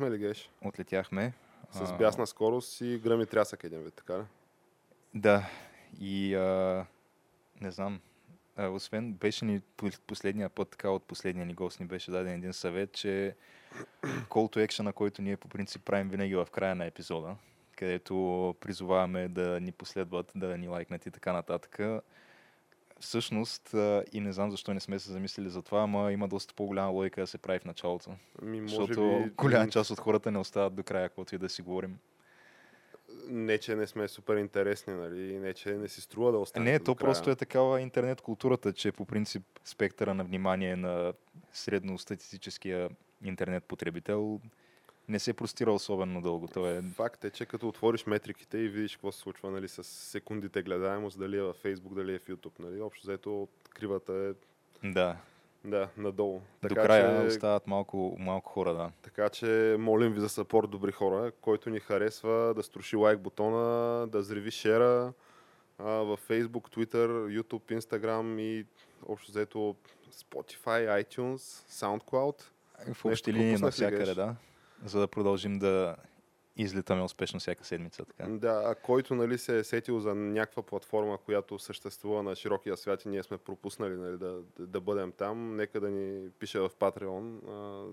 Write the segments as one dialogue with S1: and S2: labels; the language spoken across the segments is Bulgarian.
S1: Слетяхме ли геш?
S2: Отлетяхме.
S1: С бясна скорост и гръм и трясък един вид, така ли?
S2: Да. И а, не знам. А, освен беше ни последния път, така от последния ни гост ни беше даден един съвет, че call to action, който ние по принцип правим винаги в края на епизода, където призоваваме да ни последват, да ни лайкнат и така нататък всъщност, и не знам защо не сме се замислили за това, ама има доста по-голяма логика да се прави в началото.
S1: Ми, може
S2: защото
S1: би...
S2: голяма част от хората не остават до края, каквото и да си говорим.
S1: Не, че не сме супер интересни, нали? Не, че не си струва да останем.
S2: Не, то края. просто е такава интернет културата, че по принцип спектъра на внимание на средностатистическия интернет потребител не се простира особено дълго. То е...
S1: Факт е, че като отвориш метриките и видиш какво се случва нали, с секундите гледаемост, дали е в Facebook, дали е в YouTube, нали, общо взето кривата е
S2: да.
S1: Да, надолу.
S2: Така, До края че, остават малко, малко хора, да.
S1: Така че молим ви за сапорт, добри хора. Който ни харесва, да струши лайк бутона, да зриви шера а, в Facebook, Twitter, YouTube, Instagram и общо взето Spotify, iTunes, SoundCloud.
S2: В общи линии навсякъде, да за да продължим да излитаме успешно всяка седмица. Така.
S1: Да, а който нали, се е сетил за някаква платформа, която съществува на широкия свят и ние сме пропуснали нали, да, да, бъдем там, нека да ни пише в Patreon а,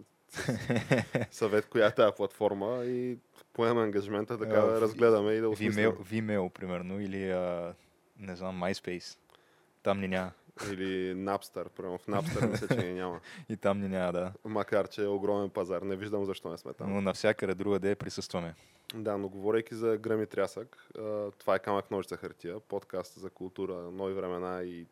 S1: съвет, коя е тази платформа и поемем ангажмента така да разгледаме и да
S2: осмислим. Vimeo, Vimeo, примерно, или а, не знам, MySpace. Там ни няма.
S1: Или Napster, примерно. В Napster мисля, че няма.
S2: И там ни няма, да.
S1: Макар, че е огромен пазар. Не виждам защо не сме там.
S2: Но навсякъде друга да е присъстваме.
S1: Да, но говорейки за гръм и трясък, това е камък ножица хартия, подкаст за култура, нови времена и,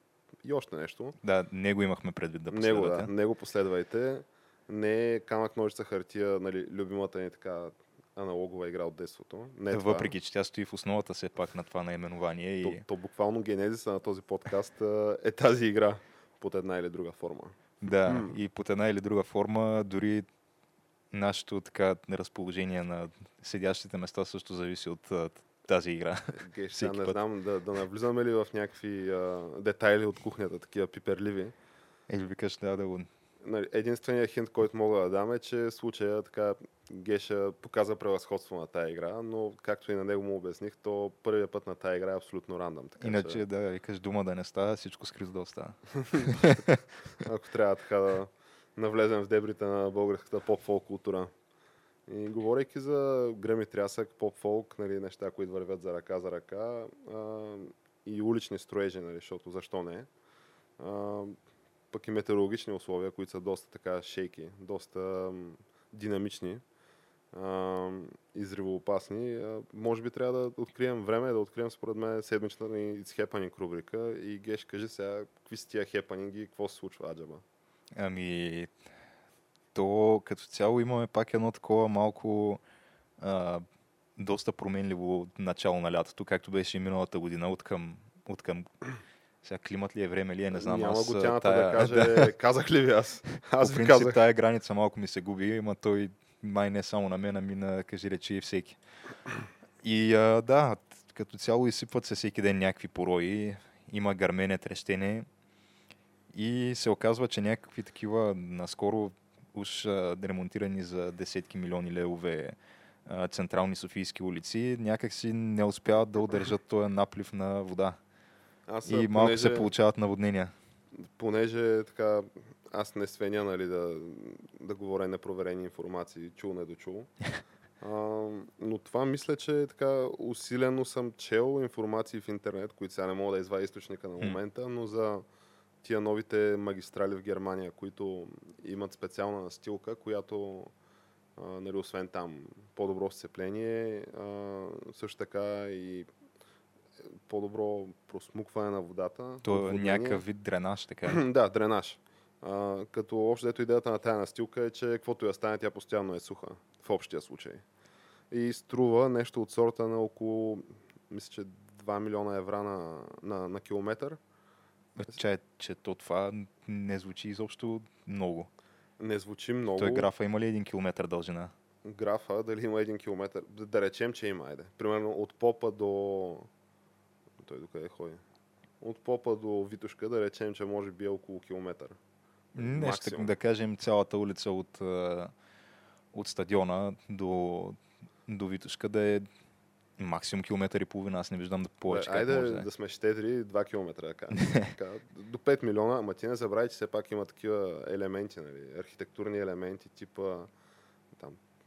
S1: и още нещо.
S2: Да, него имахме предвид да последвате.
S1: Него, да, него последвайте. Не е камък ножица хартия, нали, любимата ни така аналогова игра от детството.
S2: Не е Въпреки, това. че тя стои в основата все пак на това наименование.
S1: То, и... то буквално генезиса на този подкаст е тази игра под една или друга форма.
S2: Да, mm. и под една или друга форма дори нашето така разположение на седящите места също зависи от тази игра.
S1: Геш, сега не път. знам да, да навлизаме ли в някакви а, детайли от кухнята, такива пиперливи.
S2: Или викаш, да, да го
S1: Нали, единственият хинт, който мога да дам е, че случая така Геша показа превъзходство на тази игра, но както и на него му обясних, то първият път на тази игра е абсолютно рандъм.
S2: Така, Иначе че... да викаш дума да не става, всичко скрито да остава.
S1: Ако трябва така да навлезем в дебрите на българската поп-фолк култура. И говорейки за гръм трясък, поп-фолк, нали, неща, които вървят за ръка за ръка а, и улични строежи, нали, защото защо не. А, пък и метеорологични условия, които са доста така шейки, доста динамични и зривоопасни. може би трябва да открием време, да открием според мен седмичната ни It's Happening рубрика. И Геш, кажи сега, какви са тия хепанинги какво се случва, Аджаба?
S2: Ами, то като цяло имаме пак едно такова малко а, доста променливо начало на лятото, както беше и миналата година, от към, от към сега климат ли е, време ли е, не знам.
S1: Няма аз, го тяната тая... да каже, казах ли ви аз? Аз
S2: По принцип, тая граница малко ми се губи, има той май не само на мен, ами на, кажи речи и всеки. И а, да, като цяло изсипват се всеки ден някакви порои, има гърмене, трещене и се оказва, че някакви такива наскоро уж а, ремонтирани за десетки милиони левове а, централни софийски улици, някакси не успяват да удържат този наплив на вода. Аз, и малко понеже, се получават наводнения.
S1: Понеже така, аз не свеня нали, да, да говоря непроверени информации, чул не дочул. А, но това мисля, че така усилено съм чел информации в интернет, които сега не мога да извадя източника на момента, но за тия новите магистрали в Германия, които имат специална настилка, която а, нали, освен там по-добро сцепление, а, също така и по-добро просмукване на водата.
S2: То е някакъв вид дренаж, така
S1: Да, дренаж. А, като общо дето идеята на тази настилка е, че каквото я стане, тя постоянно е суха. В общия случай. И струва нещо от сорта на около, мисля, че 2 милиона евра на, на, на километър.
S2: Че, че то това не звучи изобщо много.
S1: Не звучи много.
S2: Той графа има ли един километър дължина?
S1: Графа, дали има един километър? Да, да речем, че има, айде. Примерно от попа до, той докъде ходи. От попа до Витушка да речем, че може би е около километър.
S2: Нещо,
S1: Максимум.
S2: да кажем, цялата улица от, а, от стадиона до, до Витушка да е максимум километър и половина. Аз не виждам да повече.
S1: Бе, айде
S2: може да
S1: да,
S2: е.
S1: сме щедри 2 км. Така. До 5 милиона, ама ти не забравяй, че все пак има такива елементи, нали? архитектурни елементи, типа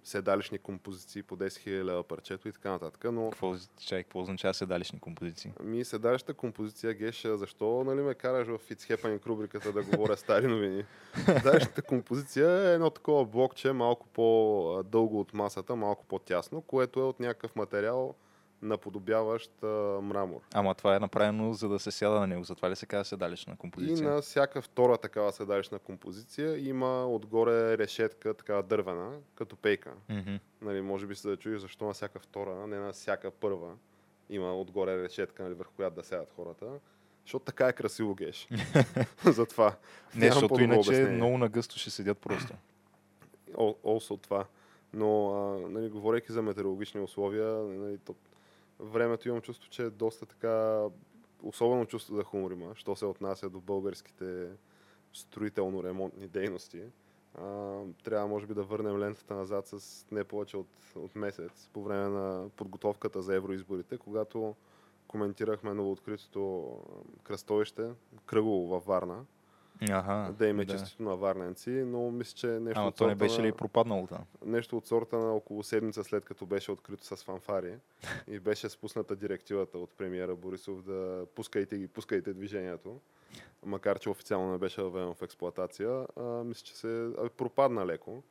S1: седалищни композиции по 10 000 лева парчето и така нататък. Но
S2: Какво, чай, какво означава седалищни композиции?
S1: ми седалищата композиция, Геш, защо нали, ме караш в It's Happening рубриката да говоря стари новини? Седалищата композиция е едно такова блокче, малко по-дълго от масата, малко по-тясно, което е от някакъв материал, наподобяващ а, мрамор.
S2: Ама това е направено за да се сяда на него. Затова ли се казва седалищна
S1: И
S2: композиция?
S1: на всяка втора такава седалищна композиция има отгоре решетка, такава дървена, като пейка.
S2: Мгм.
S1: Нали, може би се да чуеш защо на всяка втора, не на всяка първа има отгоре решетка, нали, върху която да сядат хората. Защото така е красиво геш. Затова.
S2: Не,
S1: Нямам
S2: защото иначе
S1: обяснение.
S2: много нагъсто ще седят просто.
S1: О- Also това. Но, а, нали, говорейки за метеорологични условия, нали, то, времето имам чувство, че е доста така, особено чувство за хумор има, що се отнася до българските строително-ремонтни дейности. А, трябва, може би, да върнем лентата назад с не повече от, от месец, по време на подготовката за евроизборите, когато коментирахме новооткритото кръстовище, кръгово във Варна.
S2: Ага,
S1: да им е честито на варненци, но мисля, че нещо
S2: Ама
S1: от
S2: то не беше ли пропаднало там?
S1: нещо от сорта на около седмица след като беше открито с фанфари и беше спусната директивата от премиера Борисов да пускайте ги, пускайте движението, макар че официално не беше въведено в експлоатация, а, мисля, че се а, пропадна леко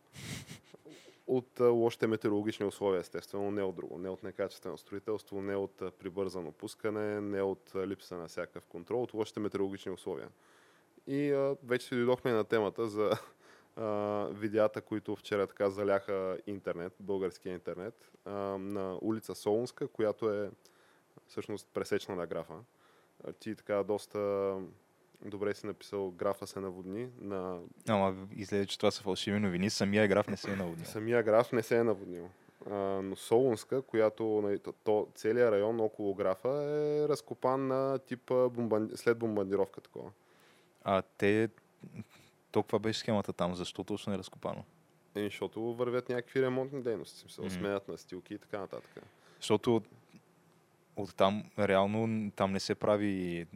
S1: от а, лошите метеорологични условия, естествено, не от друго. Не от некачествено строителство, не от а, прибързано пускане, не от а, липса на всякакъв контрол, от лошите метеорологични условия. И а, вече си дойдохме на темата за а, видеята, които вчера така заляха интернет, българския интернет, а, на улица Солунска, която е всъщност пресечна на графа. А, ти така доста добре си написал графа се наводни. На
S2: Ама излезе, че това са фалшиви новини. Самия граф не се е наводнил.
S1: самия граф не се е наводнил. А, но Солунска, която нали, то, то, целият район около графа е разкопан на типа бомбан... след бомбардировка такова.
S2: А те... Толкова беше схемата там. Защо точно е разкопано?
S1: Е, защото вървят някакви ремонтни дейности, смисъл,
S2: Мгм.
S1: сменят настилки и така нататък.
S2: Защото от там, реално, там не се прави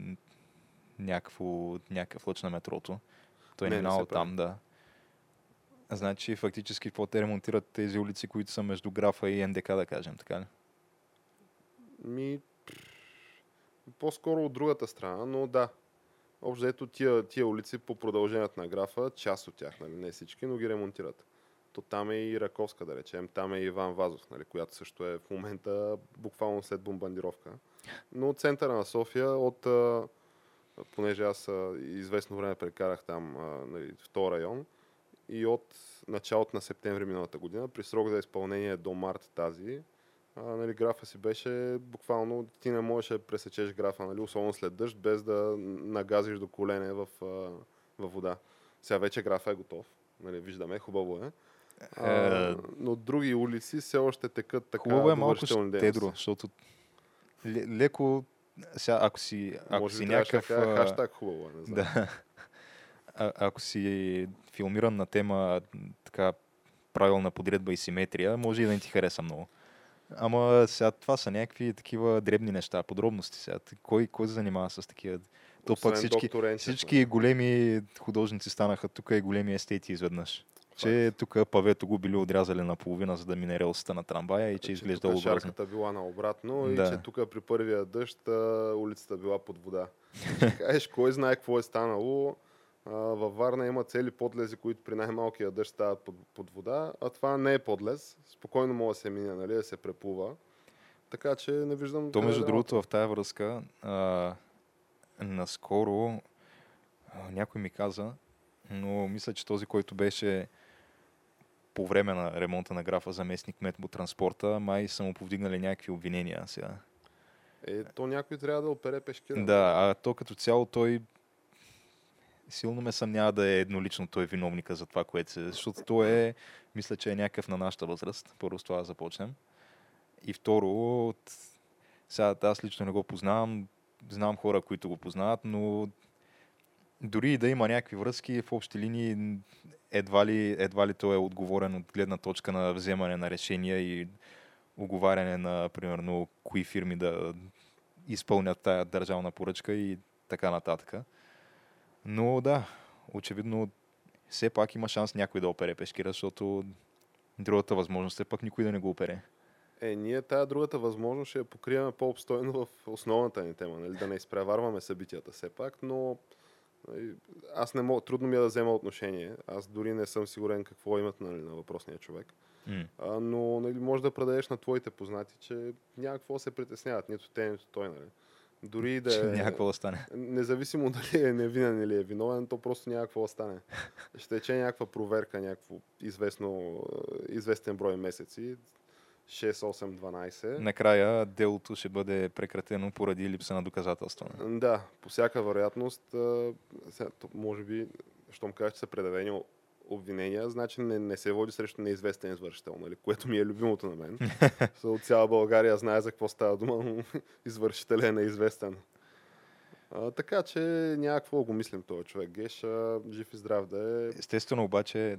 S2: някакво, някакъв лъч на метрото. Той
S1: Не,
S2: не,
S1: не
S2: минава
S1: се прави.
S2: там, да. Значи, фактически, какво те ремонтират тези улици, които са между графа и НДК, да кажем, така ли?
S1: Ми, по-скоро от другата страна, но да. Общо ето тия, тия улици по продължението на графа, част от тях, нали, не всички, но ги ремонтират. То там е и Раковска, да речем, там е Иван Вазов, нали, която също е в момента буквално след бомбардировка. Но от центъра на София, от, понеже аз известно време прекарах там а, нали, в този район, и от началото на септември миналата година, при срок за изпълнение до март тази, а, нали, графа си беше буквално, ти не можеш да пресечеш графа, нали, особено след дъжд, без да нагазиш до колене в, а, във вода. Сега вече графа е готов, нали, виждаме, хубаво е. А,
S2: Е,
S1: но други улици все още текат така
S2: Хубаво е малко щедро, защото ле- леко, сега, ако си, ако
S1: Може
S2: си някакъв...
S1: кажа
S2: а,
S1: хаштаг хубаво е, не знам.
S2: Да. А, ако си филмиран на тема така правилна подредба и симетрия, може и да не ти хареса много. Ама сега това са някакви такива дребни неща, подробности сега. Кой, кой се занимава с такива? То пък всички, всички големи художници станаха тук и големи естети изведнъж. Че тук павето го били отрязали наполовина, за да мине релсата на трамвая и че изглежда
S1: тук
S2: образно.
S1: шарката била наобратно и
S2: Да.
S1: че тук при първия дъжд улицата била под вода. Кажеш, кой знае какво е станало. Във Варна има цели подлези, които при най-малкия дъжд стават под, под вода, а това не е подлез. Спокойно може да се мине, нали, да се преплува. Така че не виждам...
S2: То,
S1: къде
S2: между
S1: да е
S2: другото, в тази връзка, а, наскоро а, някой ми каза, но мисля, че този, който беше по време на ремонта на графа заместник мет по транспорта, май са му повдигнали някакви обвинения сега.
S1: Е, то някой трябва да опере пешкира.
S2: Да, а то като цяло той силно ме съмнява да е еднолично той виновника за това, което се... Защото той е, мисля, че е някакъв на нашата възраст. Първо с това да започнем. И второ, от... сега аз лично не го познавам, знам хора, които го познават, но дори и да има някакви връзки, в общи линии едва ли, едва ли то е отговорен от гледна точка на вземане на решения и оговаряне на, примерно, кои фирми да изпълнят тая държавна поръчка и така нататък. Но да, очевидно, все пак има шанс някой да опере пешкира, защото другата възможност е пък никой да не го опере.
S1: Е, ние тая другата възможност ще я покриваме по-обстойно в основната ни тема, нали? да не изпреварваме събитията все пак, но нали, аз не мога, трудно ми е да взема отношение. Аз дори не съм сигурен какво имат нали, на въпросния човек.
S2: М.
S1: А, но нали, може да предадеш на твоите познати, че няма какво се притесняват, нито те, нито той. Нали. Дори и да е,
S2: няма какво да стане.
S1: независимо дали е невинен или е виновен, то просто няма какво да стане. Ще тече някаква проверка, някакво известно, е, известен брой месеци, 6, 8, 12.
S2: Накрая делото ще бъде прекратено поради липса на доказателства.
S1: Да, по всяка вероятност, то може би, щом кажа, че са предавени обвинения, значи не, не се води срещу неизвестен извършител, нали? което ми е любимото на мен. От цяла България знае за какво става дума, но извършителя е неизвестен. А, така че няма какво да го мислим този човек. Геш, а, жив и здрав да е.
S2: Естествено обаче,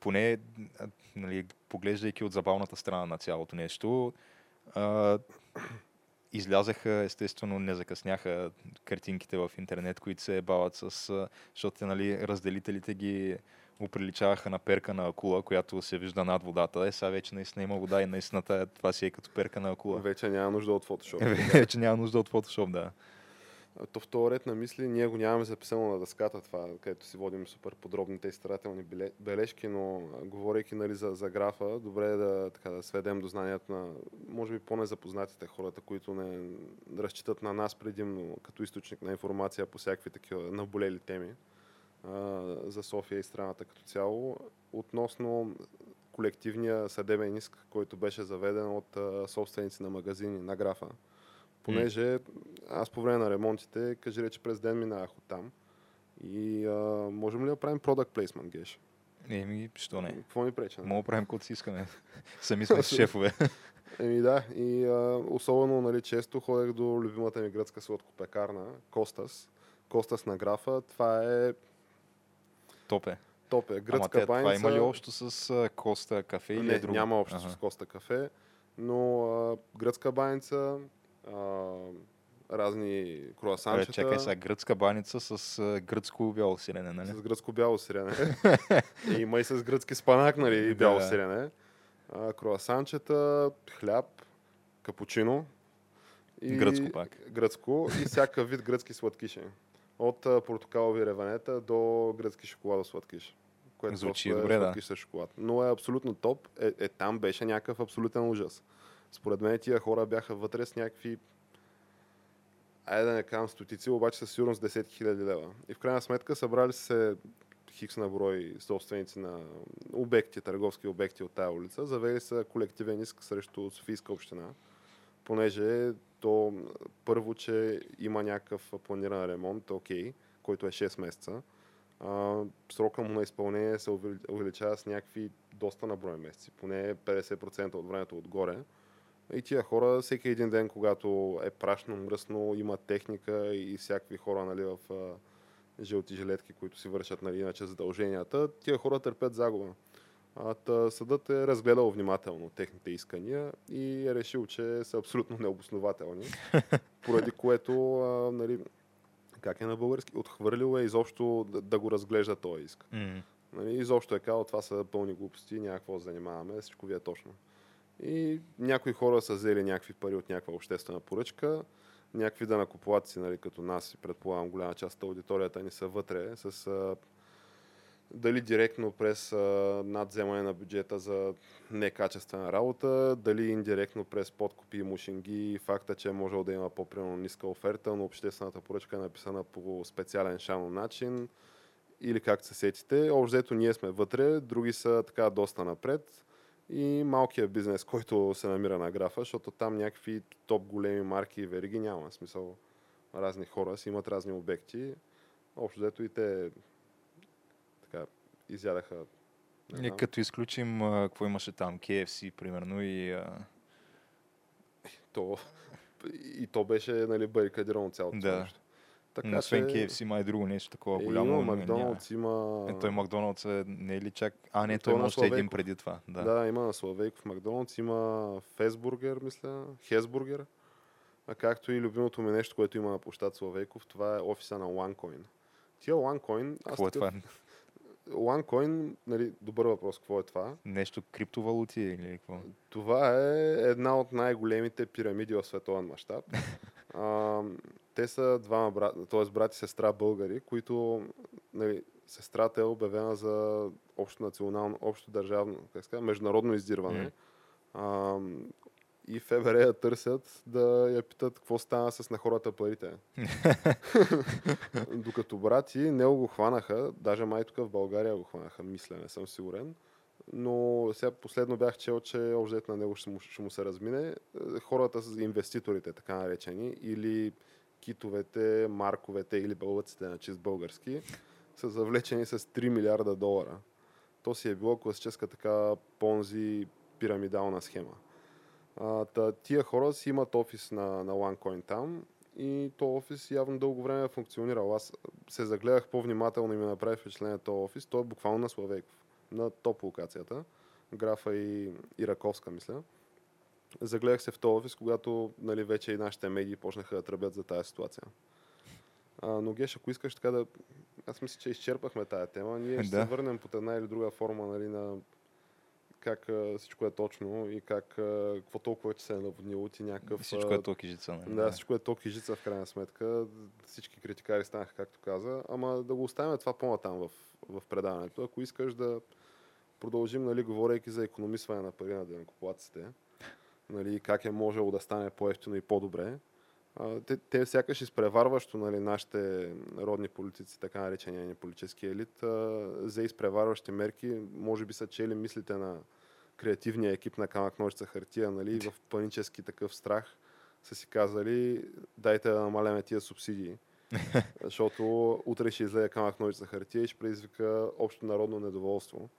S2: поне нали, поглеждайки от забавната страна на цялото нещо, а, излязаха, естествено, не закъсняха картинките в интернет, които се бават с... Защото нали, разделителите ги оприличаваха на перка на акула, която се вижда над водата. Е, сега вече наистина има вода и наистина тая- това си е като перка на акула.
S1: Вече няма нужда от фотошоп.
S2: Вече няма нужда от фотошоп, да.
S1: То в този ред на мисли ние го нямаме записано на дъската това, където си водим супер подробните и старателни бележки, но говорейки нали, за, за графа, добре е да, така, да сведем до знанието на, може би по-незапознатите хората, които не разчитат на нас предимно като източник на информация по всякакви такива наболели теми а, за София и страната като цяло. Относно колективния съдебен иск, който беше заведен от а, собственици на магазини на графа. Понеже аз по време на ремонтите, кажи рече през ден минавах от там. И а, можем ли да правим product placement, Геш?
S2: Еми, що не?
S1: Какво ми пречи?
S2: Мога да правим каквото си искаме. Сами сме с шефове.
S1: Еми да, и а, особено нали, често ходех до любимата ми гръцка сладкопекарна, Костас. Костас на графа, това е
S2: Топе.
S1: топ е.
S2: Ама
S1: Гръцка
S2: те, това
S1: баница.
S2: има ли общо с а, Коста кафе или
S1: не,
S2: е друго?
S1: няма общо
S2: Аха.
S1: с Коста кафе, но а, гръцка баница, а, разни круасанчета.
S2: чакай сега, гръцка баница с а, гръцко бяло сирене, нали?
S1: С гръцко бяло сирене. Е, Има и с гръцки спанак, нали, и
S2: Да.
S1: бяло сирене. А, круасанчета, хляб, капучино. И
S2: Гръцко пак.
S1: Гръцко и всякакъв вид гръцки сладкиши. От а, портокалови ревенета до гръцки шоколадов сладкиш. Което
S2: Звучи
S1: просто
S2: добре,
S1: е
S2: да.
S1: шоколад. Но е абсолютно топ. Е, е, там беше някакъв абсолютен ужас. Според мен тия хора бяха вътре с някакви айде да не казвам стотици, обаче със сигурност 10 000 лева. И в крайна сметка събрали се хикс на брой собственици на обекти, търговски обекти от тая улица, завели са колективен иск срещу Софийска община, понеже то първо, че има някакъв планиран ремонт, окей, който е 6 месеца. А, срока му на изпълнение се увели- увеличава с някакви доста на брой месеци, поне 50% от времето отгоре. И тия хора всеки един ден, когато е прашно, мръсно, има техника и всякакви хора нали, в а, жълти жилетки, които си вършат нали, иначе задълженията, тия хора търпят загуба. А, та, съдът е разгледал внимателно техните искания и е решил, че са абсолютно необоснователни, поради което, а, нали, как е на български, отхвърлил е изобщо да, да го разглежда този иск.
S2: М.
S1: Нали, изобщо е казал, това са пълни глупости, няма какво занимаваме, всичко ви е точно. И някои хора са взели някакви пари от някаква обществена поръчка, някакви данакоплатци, нали, като нас, предполагам голяма част от аудиторията ни са вътре, с а, дали директно през а, надземане на бюджета за некачествена работа, дали индиректно през подкупи и мушинги и факта, че е можел да има по-примерно ниска оферта, но обществената поръчка е написана по специален шано начин или как се сетите. Общо ние сме вътре, други са така доста напред и малкият бизнес, който се намира на графа, защото там някакви топ големи марки и вериги няма. В смисъл, разни хора си имат разни обекти. Общо взето и те така изядаха. не
S2: като изключим какво имаше там, KFC, примерно, и а,
S1: То, и то беше нали, барикадирано цялото
S2: Да.
S1: нещо. Така
S2: Освен
S1: че...
S2: KFC има и друго нещо такова
S1: Е,
S2: голямо.
S1: има
S2: но
S1: Макдоналдс, има...
S2: Е, той Макдоналдс е, не е ли чак... А, не,
S1: Ами
S2: той
S1: е
S2: има още един
S1: Славейков.
S2: преди това. Да.
S1: Да. има на Славейков Макдоналдс, има Фесбургер, мисля, Хесбургер, а както и любимото ми нещо, което има на площад Славейков, това е офиса на OneCoin. Тия OneCoin,
S2: Какво е това?
S1: OneCoin, нали, добър въпрос, какво е това?
S2: Нещо криптовалути или какво?
S1: Това е една от най-големите пирамиди в световен мащаб. Те са двама брат, т.е. брат и сестра българи, които нали, сестрата е обявена за общо национално, общо държавно, как ска, международно издирване. А, и ФБР я търсят да я питат какво стана с на хората парите. Докато брати него го хванаха, даже май тук в България го хванаха, мисля, не съм сигурен. Но сега последно бях чел, че обжет на него ще му, ще му се размине. Хората с инвеститорите, така наречени, или китовете, марковете или бълъците на чист български, са завлечени с 3 милиарда долара. То си е било класическа така понзи пирамидална схема. А, та, тия хора си имат офис на, на OneCoin там и то офис явно дълго време е функционирал. Аз се загледах по-внимателно и ми направи впечатление този офис. Той е буквално на Славейков, на топ локацията. Графа и, и Раковска, мисля. Загледах се в този офис, когато нали, вече и нашите медии почнаха да тръбят за тази ситуация. А, но Геш, ако искаш така да... Аз мисля, че изчерпахме тази тема. Ние ще
S2: Да.
S1: се върнем под една или друга форма нали, на как а, всичко е точно и как, а, какво толкова че се е наводнило ти някакъв...
S2: Всичко е токижица. нали?
S1: Да, всичко е ток и жица в крайна сметка. Всички критикари станаха, както каза. Ама да го оставим това по-натам в, в предаването. Ако искаш да продължим, нали, говорейки за економисване на пари на денокоплаците, нали, как е можело да стане по-ефтино и по-добре, а, те, те сякаш изпреварващо нали, нашите родни политици, така наречения ни политически елит, а, за изпреварващи мерки, може би са чели мислите на креативния екип на камък ножица хартия, нали, в панически такъв страх са си казали, дайте да намаляме тия субсидии. Защото утре ще излезе камък ножица хартия и ще предизвика общо народно недоволство.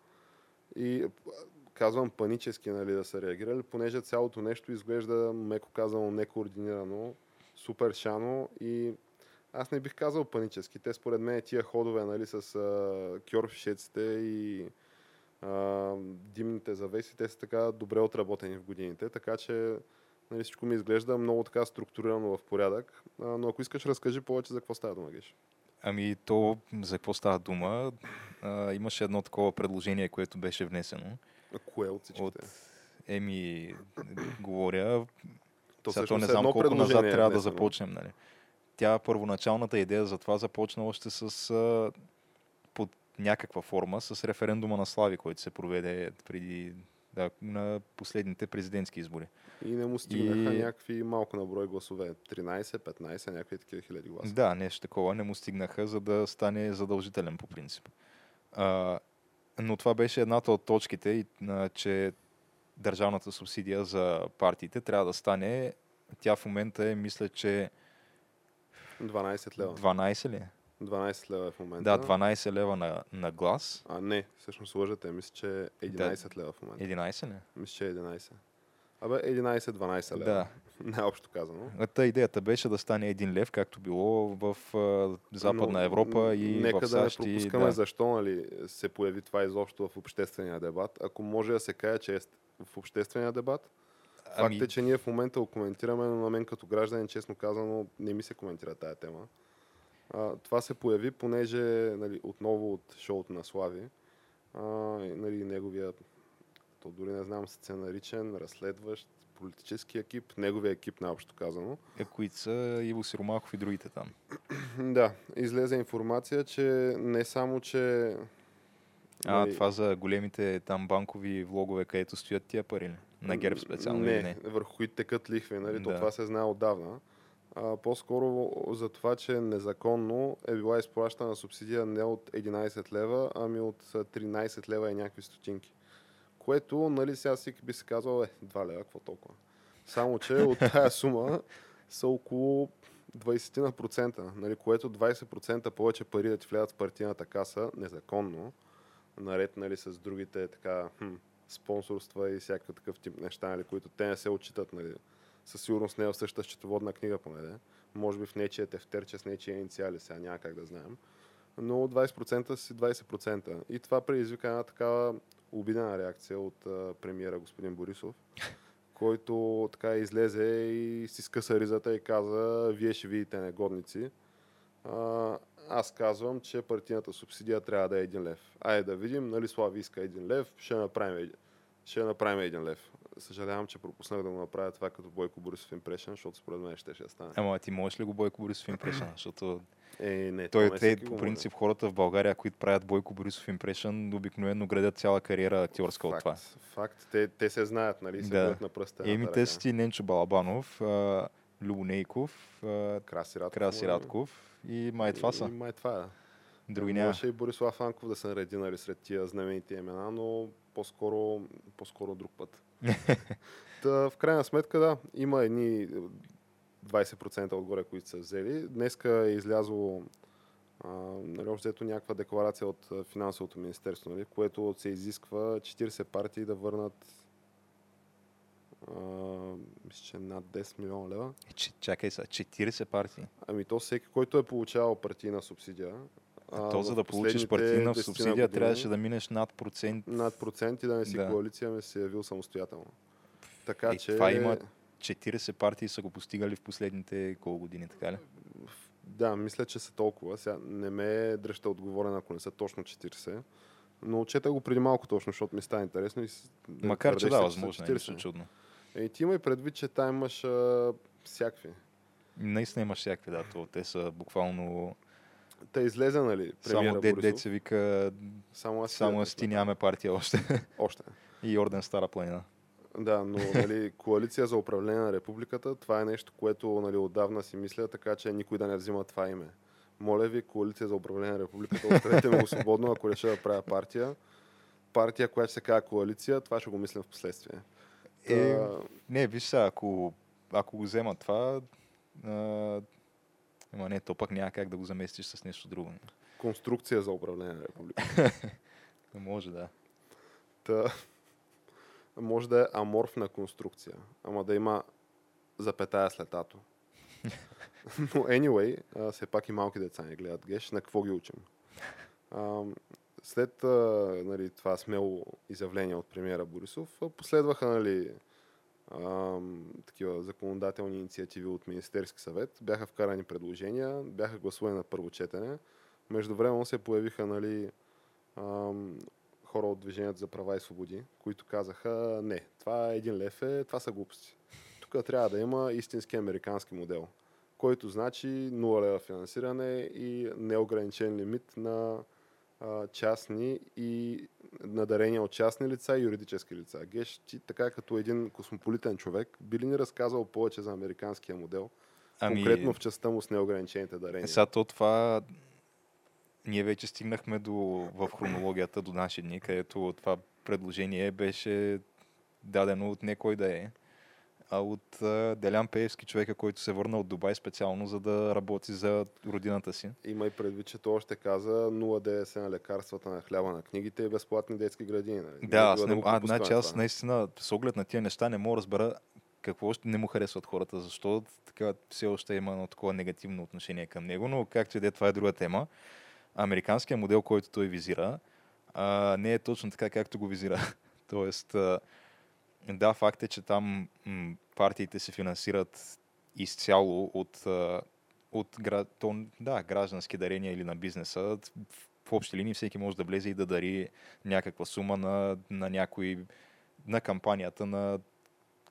S1: И казвам панически нали, да са реагирали, понеже цялото нещо изглежда, меко казано, некоординирано, супер шано и аз не бих казал панически. Те според мен тия ходове нали, с кьорфишеците и а, димните завеси, те са така добре отработени в годините, така че нали, всичко ми изглежда много така структурирано в порядък. А, но ако искаш, разкажи повече за какво става дума, Геш.
S2: Ами то, за какво става дума? А, имаше едно такова предложение, което беше внесено.
S1: А Кое от всичките?
S2: От Еми, говоря,
S1: То
S2: сега то не
S1: е
S2: знам колко назад
S1: е
S2: трябва да
S1: внесено.
S2: започнем. Нали. Тя, първоначалната идея за това започна още с а, под някаква форма с референдума на Слави, който се проведе преди да, на последните президентски избори.
S1: И не му стигнаха
S2: И-
S1: някакви малко на брой гласове. 13, 15, някакви такива хиляди гласа.
S2: Да, нещо такова не му стигнаха, за да стане задължителен по принцип. А, но това беше едната от точките, че държавната субсидия за партиите трябва да стане. Тя в момента е, мисля, че
S1: 12 лева.
S2: 12 ли? е?
S1: 12 лева е в момента.
S2: Да, 12 лева на, на глас.
S1: А, не, всъщност лъжете. Мисля, че е 11 лева в момента.
S2: 11 ли?
S1: Мисля, че е 11. Абе, 11-12 лева.
S2: Да.
S1: Най-общо казано.
S2: Та идеята беше да стане 1 лев, както било в Западна
S1: Но,
S2: Европа и
S1: нека
S2: в
S1: да
S2: САЩ.
S1: не
S2: и,
S1: пропускаме
S2: да.
S1: защо нали, се появи това изобщо в обществения дебат. Ако може да се каже, че е в обществения дебат, Факт
S2: Ами,
S1: е, че ние в момента го коментираме, но на мен като гражданин, честно казано, не ми се коментира тая тема. А, това се появи, понеже нали, отново от шоуто на Слави, а, нали, неговия, то дори не знам, сценаричен, разследващ, политически екип, неговия екип, наобщо казано.
S2: е, които са Иво Сиромахов и другите там.
S1: Да, излезе информация, че не само, че...
S2: А,
S1: нали,
S2: това за големите там банкови влогове, където стоят тия пари ли? На ГЕРБ специално
S1: не,
S2: не?
S1: върху които текат лихви, нали? То
S2: Да.
S1: това се знае отдавна. А, по-скоро за това, че незаконно е била изплащана субсидия не от 11 лева, ами от а, 13 лева и някакви стотинки. Което, нали, сега всеки би се казал, е, 2 лева, какво толкова? Само, че от тая сума са около 20%, нали, което 20% повече пари да ти влядат в партийната каса незаконно, наред нали, с другите така, хм, спонсорства и всякакъв такъв тип неща, нали, които те не се отчитат. Нали. Със сигурност не е в същата счетоводна книга, поне. Може би в нечия тефтерче с нечия инициали, сега няма как да знаем. Но 20% си 20%. И това предизвика една такава обидена реакция от а, премиера господин Борисов, който така излезе и си скъса ризата и каза, вие ще видите негодници. А, аз казвам, че партийната субсидия трябва да е един лев. Айде да видим, нали Слави иска един лев, ще направим, ще направим един лев. Съжалявам, че пропуснах да го направя това като Бойко Борисов импрешен, защото според мен ще ще стане.
S2: Ама ти можеш ли го Бойко Борисов импрешън? Защото
S1: Е, не,
S2: той те,
S1: всеки го
S2: по принцип, хората в България, които правят Бойко Борисов импрешън, обикновено градят цяла кариера актьорска от
S1: Факт,
S2: това.
S1: Факт. Те, те се знаят, нали? Се
S2: Да.
S1: на пръста.
S2: Еми, те са ти Ненчо Балабанов, а, Любо Нейков, а,
S1: Краси Радков.
S2: Краси
S1: би.
S2: Радков и май това са.
S1: И, май това е.
S2: Други няма.
S1: Можеше и Борислав Анков да се нареди нали, сред тия знаменити имена, но по-скоро, по-скоро друг път. Та, в крайна сметка, да, има едни 20% отгоре, които са взели. Днеска е излязло а, нали, общо някаква декларация от а, финансовото министерство, нали, което се изисква 40 партии да върнат а, мисля, че над 10 милиона лева.
S2: Е, че- Чакай са, 40 партии.
S1: Ами то всеки, който е получавал партийна субсидия.
S2: А, то,
S1: в
S2: за да получиш партийна
S1: 10
S2: субсидия,
S1: години,
S2: трябваше да минеш над процент.
S1: Над процент и да не си
S2: Да.
S1: коалиция, ами си явил самостоятелно. Така
S2: Е,
S1: че...
S2: това има 40 партии са го постигали в последните колко години, така ли?
S1: Да, мисля, че са толкова. Сега не ме дръжте отговорен, ако не са точно 40. Но чета го преди малко точно, защото ми става интересно. И
S2: Макар, че да, възможно е
S1: 40.
S2: нищо чудно.
S1: Е, ти имай предвид, че там имаш а, всякакви.
S2: Наистина имаш всякакви, да, то, те са буквално
S1: Та излезе, нали,
S2: само де,
S1: Борисов.
S2: деца вика,
S1: Само аз
S2: само аз ти нямаме партия още.
S1: Още.
S2: и Орден Стара планина.
S1: Да, но нали, коалиция за управление на републиката, това е нещо, което нали, отдавна си мисля, така че никой да не взима това име. Моля ви, коалиция за управление на републиката, оставете ме го свободно, ако реша да правя партия. Партия, която се казва коалиция, това ще го мислим в последствие.
S2: Е,
S1: Та,
S2: не, виж сега, ако, ако го взема това, а, ама не, то пък няма как да го заместиш с нещо друго.
S1: конструкция за управление на републиката.
S2: Може, да.
S1: Та, може да е аморфна конструкция, ама да има запетая след ато. Но anyway, а, все пак и малки деца не гледат геш, на какво ги учим? А, след а, нали, това смело изявление от премиера Борисов, а, последваха нали, а, такива законодателни инициативи от Министерски съвет, бяха вкарани предложения, бяха гласувани на първо четене. Междувременно се появиха нали, ам, хора от Движението за права и свободи, които казаха, не, това е един лев е, това са глупости. Тук трябва да има истински американски модел, който значи 0 лева финансиране и неограничен лимит на а, частни и надарения от частни лица и юридически лица. Геш, ти така като един космополитен човек, би ли ни разказал повече за американския модел,
S2: Ами,
S1: конкретно в частта му с неограничените дарения?
S2: Е, сега то това... Ние вече стигнахме до, в хронологията до наши дни, където това предложение беше дадено от не кой да е, а от а, Делян Пеевски, човека, който се върна от Дубай специално, за да работи за родината си.
S1: Има и предвид, че той още каза 0 ДДС на лекарствата, на хляба, на книгите и безплатни детски градини. Нали?
S2: Да, аз, не, а, значи аз наистина с оглед на тия неща не мога да разбера какво ще не му харесват хората, защо така все още има едно такова негативно отношение към него, но както и да е, това е друга тема. Американският модел, който той визира, а, не е точно така, както го визира. Тоест, а, да, факт е, че там м, партиите се финансират изцяло от, а, от гра... то, да, граждански дарения или на бизнеса. В общи линии всеки може да влезе и да дари някаква сума на, на някой на кампанията на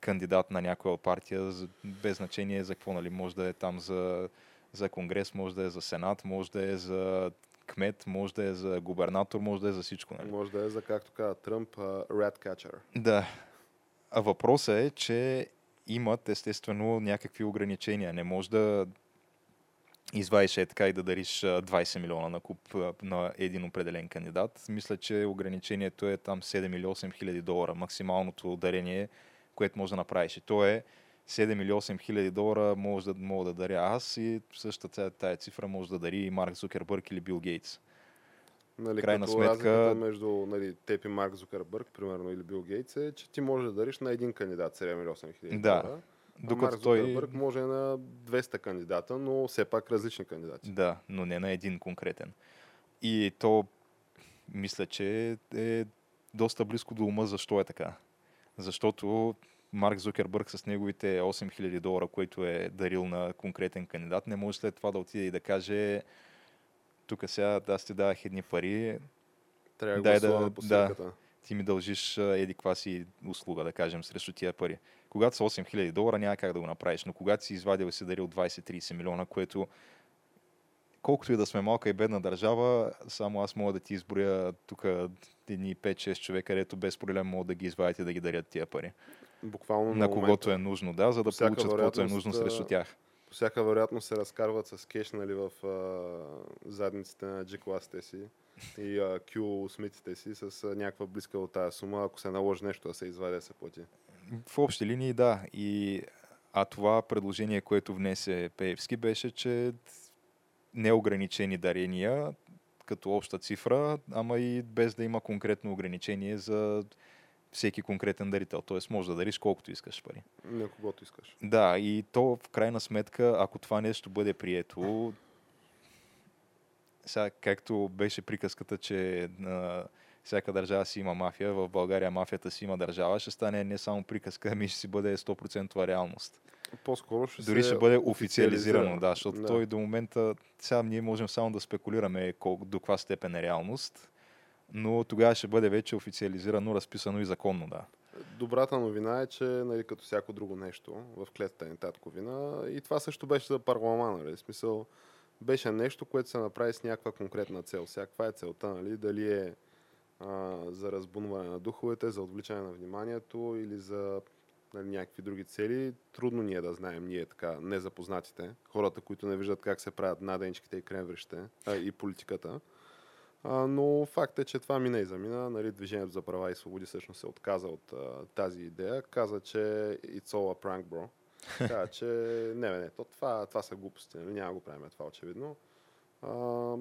S2: кандидат на някоя партия, без значение за какво, нали, може да е там за, за конгрес, може да е за сенат, може да е за кмет, може да е за губернатор, може да е за всичко. Нали.
S1: Може да е за, както каза Тръмп, rat catcher.
S2: Да. А въпросът е, че имат естествено някакви ограничения. Не може да извадиш е така и да дариш а, 20 милиона на куп на един определен кандидат. Мисля, че ограничението е там 7 или 8 хиляди долара. Максималното дарение, което може да направиш. И то е 7 или 8 хиляди долара може да, мога да даря аз и същата тая, цифра може да дари и Марк Зукербърг или Бил Гейтс.
S1: Нали,
S2: Крайна
S1: като
S2: сметка-
S1: между нали, теб и Марк Зукърбърг, примерно, или Бил Гейтс е, че ти можеш да дариш на един кандидат 7 или 8 хиляди
S2: Да.
S1: долара.
S2: Докато
S1: Марк
S2: той...
S1: Зукърбърг може на 200 кандидата, но все пак различни кандидати.
S2: Да, но не на един конкретен. И то, мисля, че е доста близко до ума защо е така. Защото Марк Зукербърг с неговите 8000 долара, които е дарил на конкретен кандидат, не може след това да отиде и да каже тук сега аз ти давах едни пари,
S1: Трябва да
S2: Дай да- да. ти ми дължиш еди каква си услуга, да кажем, срещу тия пари. Когато са 8000 долара, няма как да го направиш, но когато си извадил и си дарил 20-30 милиона, което колкото и да сме малка и бедна държава, само аз мога да ти изброя тук едни 5-6 човека, където без проблем могат да ги извадят и да ги дарят тия пари.
S1: Буквално
S2: На
S1: момента.
S2: когото е нужно, да, за да
S1: всяка
S2: получат каквото е нужно срещу тях.
S1: По всяка вероятност се разкарват с кеш нали, в а, задниците на G-класите си и а, Q смитите си с а, някаква близка от тази сума, ако се наложи нещо да се извади да се плати.
S2: В общи линии, да. И, а това предложение, което внесе Пеевски, беше, че неограничени дарения като обща цифра, ама и без да има конкретно ограничение за всеки конкретен дарител. Тоест, може да дариш колкото искаш пари.
S1: На когото искаш.
S2: Да, и то в крайна сметка, ако това нещо бъде прието, сега, както беше приказката, че на всяка държава си има мафия, в България мафията си има държава, ще стане не само приказка, ами ще си бъде 100% реалност.
S1: По-скоро ще
S2: Дори ще бъде официализирано,
S1: официализира.
S2: да, защото
S1: Да.
S2: той до момента, сега ние можем само да спекулираме колко, до каква степен е реалност, но тогава ще бъде вече официализирано, разписано и законно, да.
S1: Добрата новина е, че нали, като всяко друго нещо в клетата ни татковина и това също беше за парлама, нали? Смисъл, беше нещо, което се направи с някаква конкретна цел. Сега каква е целта, нали? Дали е а, за разбунване на духовете, за отвличане на вниманието или за нали, някакви други цели, трудно ние да знаем, ние така, незапознатите, хората, които не виждат как се правят наденчките и кремврещите а, и политиката. А, но факт е, че това мина и замина. Нали, Движението за права и свободи всъщност се отказа от а, тази идея. Каза, че it's all a prank, bro. Каза, че не, бе, не, то, това, това са глупости, нали? няма го правим това очевидно. А,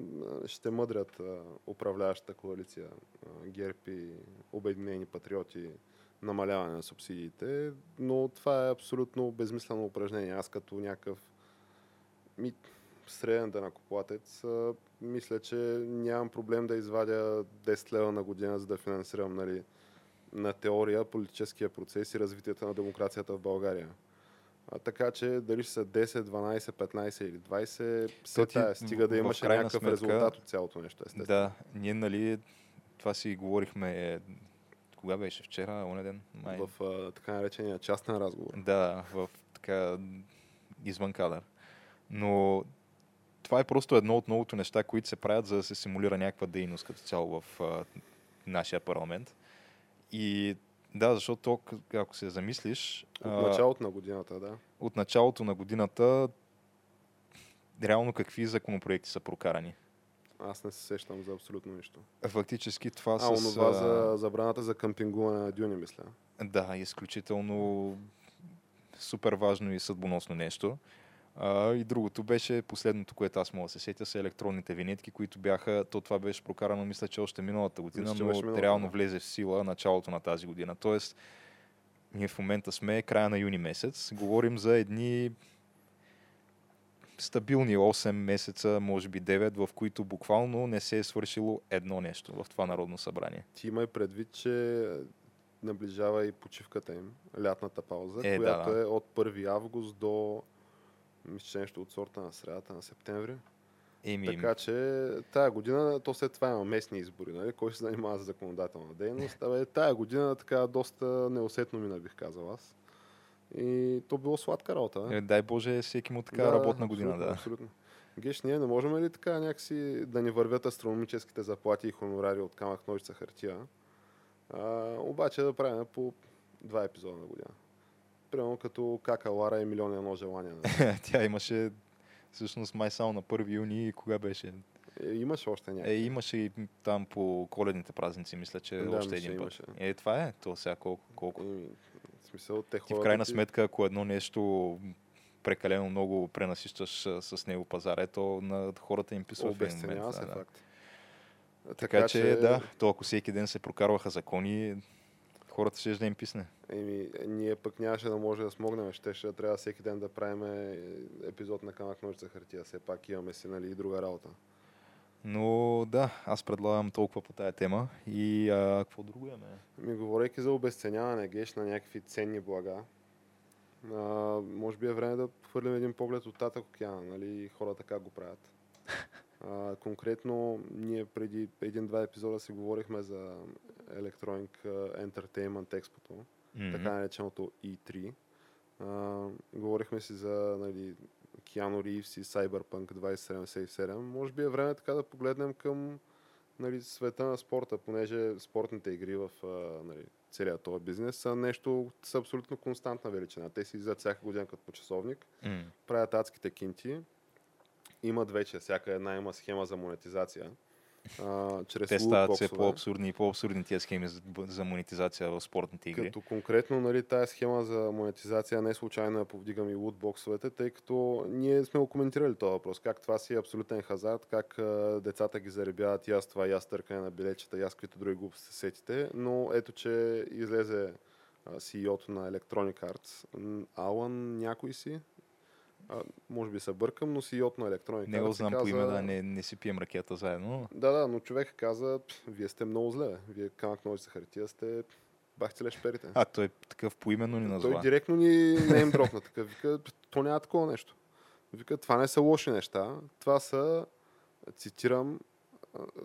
S1: ще мъдрят а, управляващата коалиция а, ГЕРБ и Обединени патриоти намаляване на субсидиите, но това е абсолютно безмислено упражнение. Аз като някакъв ми, среден данакоплатец, мисля, че нямам проблем да извадя 10 лева на година, за да финансирам нали, на теория политическия процес и развитието на демокрацията в България. А, така че дали ще са 10, 12, 15 или 20, се тая, стига да имаше някакъв
S2: сметка-
S1: резултат от цялото нещо, естествено.
S2: Да, ние, нали, това си говорихме, кога беше? Вчера, онен ден? Май.
S1: В а, така наречения частен разговор.
S2: Да, в така извън кадър. Но това е просто едно от многото неща, които се правят, за да се симулира някаква дейност като цяло в а, нашия парламент. И да, защото ако се замислиш,
S1: От
S2: а,
S1: началото на годината, да.
S2: от началото на годината реално какви законопроекти са прокарани.
S1: Аз не се сещам за абсолютно нищо.
S2: Фактически това
S1: А,
S2: с...
S1: онова
S2: а,
S1: за забраната за къмпингуване на дюни, мисля.
S2: Да, изключително супер важно и съдбоносно нещо. А, и другото беше последното, което аз мога да се сетя, са електронните винетки, които бяха, то това беше прокарано, мисля, че още миналата година,
S1: Мисля,
S2: но
S1: миналата,
S2: реално влезе в сила началото на тази година. Тоест, ние в момента сме края на юни месец, говорим за едни стабилни 8 месеца, може би 9, в които буквално не се е свършило едно нещо в това Народно събрание.
S1: Ти имай предвид, че наближава и почивката им, лятната пауза,
S2: Е,
S1: която
S2: да.
S1: е от 1 август до мисля, нещо от сорта на средата на септември.
S2: Еми,
S1: Така че тая година, то след това има местни избори, нали? кой се занимава с законодателна дейност. Абе, тая година така доста неусетно мина, бих казал аз. И то било сладка работа.
S2: е, дай Боже, всеки му така
S1: Да,
S2: работна година,
S1: абсолютно,
S2: да.
S1: Абсолютно. Геш, ние не можем ли така някакси да ни вървят астрономическите заплати и хонорари от камък ножица хартия, а, обаче да правим по два епизода на година. Примерно като Кака Лара и милион едно желания. нали?
S2: Тя имаше всъщност май само на 1 юни и кога беше?
S1: Е, имаше още
S2: Е,
S1: някакви.
S2: имаше и там по коледните празници, мисля, че
S1: Да,
S2: още
S1: мисля,
S2: един път.
S1: имаше.
S2: Е, това е, то сега колко. колко.
S1: Еми, в смисъл, те
S2: Ти в крайна
S1: ти-
S2: сметка, ако едно нещо прекалено много пренасищаш с него пазара, то на хората им писва в един момент.
S1: Обесценява се
S2: да,
S1: факт.
S2: Така, че, да, то ако всеки ден се прокарваха закони, хората ще да им писне.
S1: Еми, ние пък нямаше да може да смогнем. Ще, ще трябва всеки ден да правим епизод на камък ножица хартия. Все пак имаме си нали, и друга работа.
S2: Но да, аз предлагам толкова по тая тема. И а, какво друго имаме?
S1: Ми, говорейки за обесценяване, геш на някакви ценни блага, а, може би е време да хвърлим един поглед от Татък океана, нали, хората как го правят. А, конкретно, ние преди един-два епизода си говорихме за Electronic Entertainment Expo, mm-hmm. така нареченото E3. А, говорихме си за нали, Keanu Reeves и Cyberpunk 2077. Може би е време така да погледнем към нали, света на спорта, понеже спортните игри в нали, целият този бизнес са нещо, са абсолютно константна величина. Те си излизат всяка година като по часовник, mm. правят адските кинти, имат вече, всяка една има схема за монетизация а, чрез
S2: Те стават все по-абсурдни и по-абсурдни тези схеми за, за монетизация в спортните игри.
S1: Като конкретно нали, тази схема за монетизация не е случайно я повдигам и лутбоксовете, тъй като ние сме го коментирали този въпрос. Как това си е абсолютен хазарт, как а, децата ги заребяват и аз това, и аз търкане на билечета, и аз каквито други глупости се сетите. Но ето, че излезе CEO-то на Electronic Arts. Алан някой си, а, може би се бъркам, но си от на електроника.
S2: Не го знам каза... по име, да, не, не си пием ракета заедно.
S1: Да, да, но човек каза, вие сте много зле. Вие камък ножи за хартия сте бахте лешперите.
S2: А, той такъв поименно ни назва.
S1: Той директно ни не им дропна такъв. Вика, то няма такова нещо. Вика, това не са лоши неща. Това са, цитирам,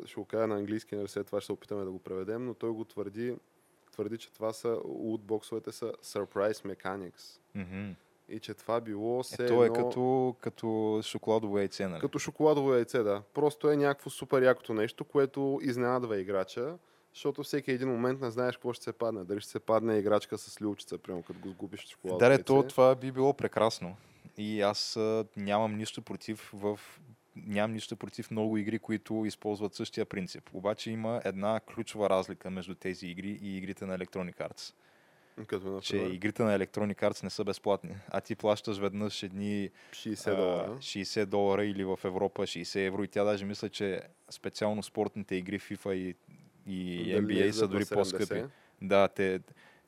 S1: ще го кажа на английски, нали след това ще се опитаме да го преведем, но той го твърди, твърди, че това са, лутбоксовете са surprise mechanics.
S2: Mm-hmm
S1: и че това било се
S2: е, то е като, като шоколадово яйце, нали?
S1: Като шоколадово яйце, да. Просто е някакво супер якото нещо, което изненадва играча, защото всеки един момент не знаеш какво ще се падне. Дали ще се падне играчка с люлчица, прямо като го сгубиш шоколадово
S2: Да, то, това би било прекрасно. И аз а, нямам нищо против в нямам нищо против много игри, които използват същия принцип. Обаче има една ключова разлика между тези игри и игрите на Electronic Arts.
S1: Като,
S2: че игрите на Electronic Arts не са безплатни. А ти плащаш веднъж едни
S1: 60 долара.
S2: А, 60 долара или в Европа 60 евро. И тя даже мисля, че специално спортните игри FIFA и, и NBA са дори по-скъпи. Да, те,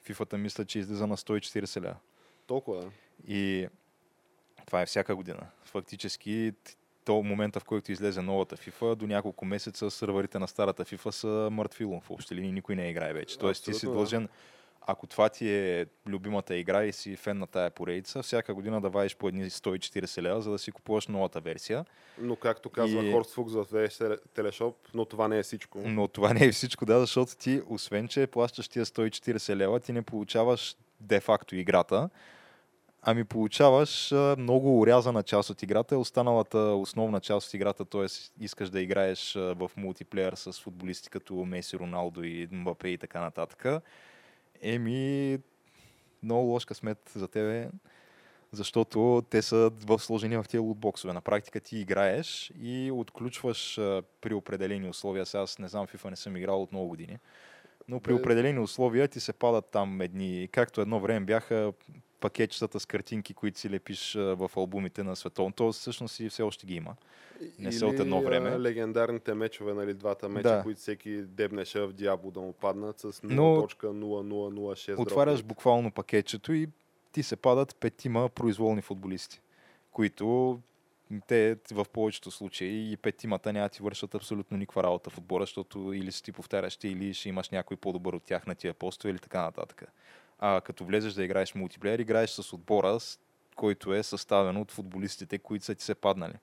S2: FIFA-та мисля, че излиза на 140 ля.
S1: Толкова, да.
S2: И това е всяка година. Фактически то момента, в който излезе новата FIFA, до няколко месеца сървърите на старата FIFA са мъртвило. В общи линии никой не играе вече. Тоест ти си дължен да ако това ти е любимата игра и си фен на тая поредица, всяка година да вадиш по едни 140 лева, за да си купуваш новата версия.
S1: Но както казва и... Хорст Фукс в Телешоп, но това не е всичко.
S2: Но това не е всичко, да, защото ти, освен че плащаш тия 140 лева, ти не получаваш де-факто играта, ами получаваш много урязана част от играта, останалата основна част от играта, т.е. искаш да играеш в мултиплеер с футболисти като Меси, Роналдо и Мбапе и така нататък Еми, много лош късмет за тебе, защото те са в сложени в тия лутбоксове. На практика ти играеш и отключваш а, при определени условия. Сега аз не знам, FIFA не съм играл от много години. Но при определени условия ти се падат там едни, както едно време бяха пакетчетата с картинки, които си лепиш в албумите на световно. То всъщност и все още ги има. Не са от едно време.
S1: легендарните мечове, нали, двата меча, да. които всеки дебнеше в Диабло да му паднат с 0.0006.
S2: Отваряш буквално пакетчето и ти се падат петима произволни футболисти, които те в повечето случаи и петимата няма ти вършат абсолютно никаква работа в отбора, защото или си ти повтарящи, или ще имаш някой по-добър от тях на тия постове или така нататък. А като влезеш да играеш мултиплеер, играеш с отбора, който е съставен от футболистите, които са ти се паднали.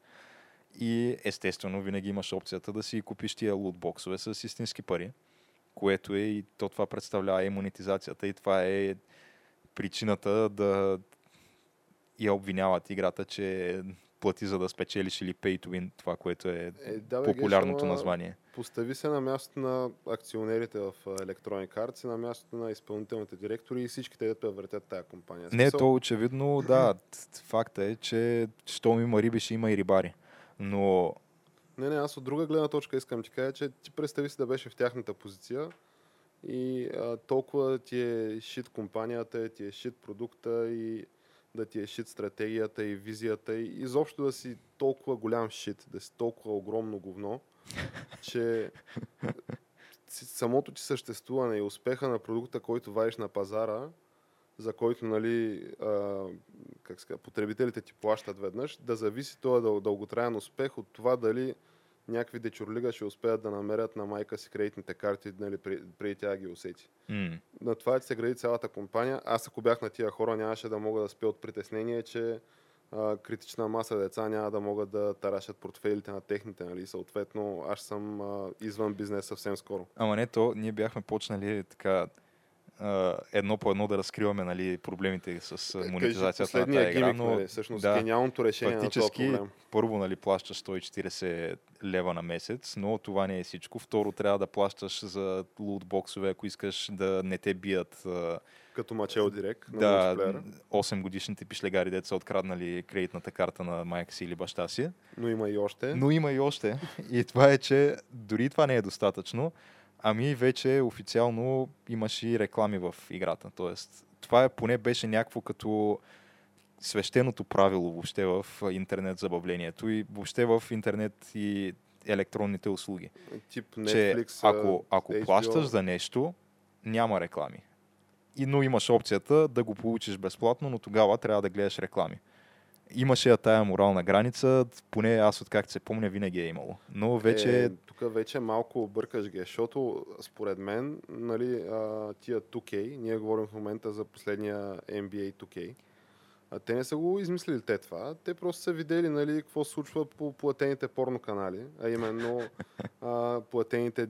S2: И естествено винаги имаш опцията да си купиш тия лутбоксове с истински пари, което е и то това представлява и монетизацията и това е причината да я обвиняват играта, че плати за да спечелиш или pay to win, това, което е, е да, популярното название.
S1: Постави се на мястото на акционерите в Electronic Arts и на мястото на изпълнителните директори и всички те да въртят тази компания.
S2: Не, то очевидно, да. Факта е, че щом има риби, ще има и рибари. Но...
S1: Не, не, аз от друга гледна точка искам ти кажа, че ти представи си да беше в тяхната позиция и а, толкова ти е шит компанията, ти е шит продукта и да ти е шит стратегията и визията и изобщо да си толкова голям шит, да си толкова огромно говно, че самото ти съществуване и успеха на продукта, който вадиш на пазара, за който нали, а, как ска, потребителите ти плащат веднъж, да зависи този дъл- дълготраен успех от това дали някакви дечурлига ще успеят да намерят на майка си кредитните карти, нали, преди, тя да ги усети.
S2: М.
S1: На това се гради цялата компания. Аз ако бях на тия хора, нямаше да мога да спя от притеснение, че а, критична маса деца няма да могат да тарашат портфейлите на техните. Нали? Съответно, аз съм а, извън бизнес съвсем скоро.
S2: Ама не, то ние бяхме почнали така едно по едно да разкриваме нали, проблемите с монетизацията на тази игра, но
S1: нали? Всъщност,
S2: да,
S1: гениалното решение на този
S2: фактически
S1: проблем.
S2: първо нали, плащаш 140 лева на месец, но това не е всичко. Второ, трябва да плащаш за лутбоксове, ако искаш да не те бият
S1: Като мачел директ на
S2: да,
S1: мултиплеера.
S2: 8 годишните пишлегари, деца са откраднали кредитната карта на майка си или баща си.
S1: Но има и още.
S2: Но има и още. И това е, че дори това не е достатъчно. Ами вече официално имаш и реклами в играта. Тоест, това е поне беше някакво като свещеното правило въобще в интернет забавлението и въобще в интернет и електронните услуги.
S1: Тип
S2: че
S1: Netflix,
S2: ако, ако
S1: HBO.
S2: плащаш за нещо, няма реклами. И, но имаш опцията да го получиш безплатно, но тогава трябва да гледаш реклами. Имаше я тая морална граница, поне аз откакто се помня, винаги е имало. Но вече
S1: Е, тук вече малко бъркаш ги, защото според мен, нали, а, тия 2K, ние говорим в момента за последния NBA 2K, а те не са го измислили те това, те просто са видели нали, какво се случва по платените порно канали, а именно а, платените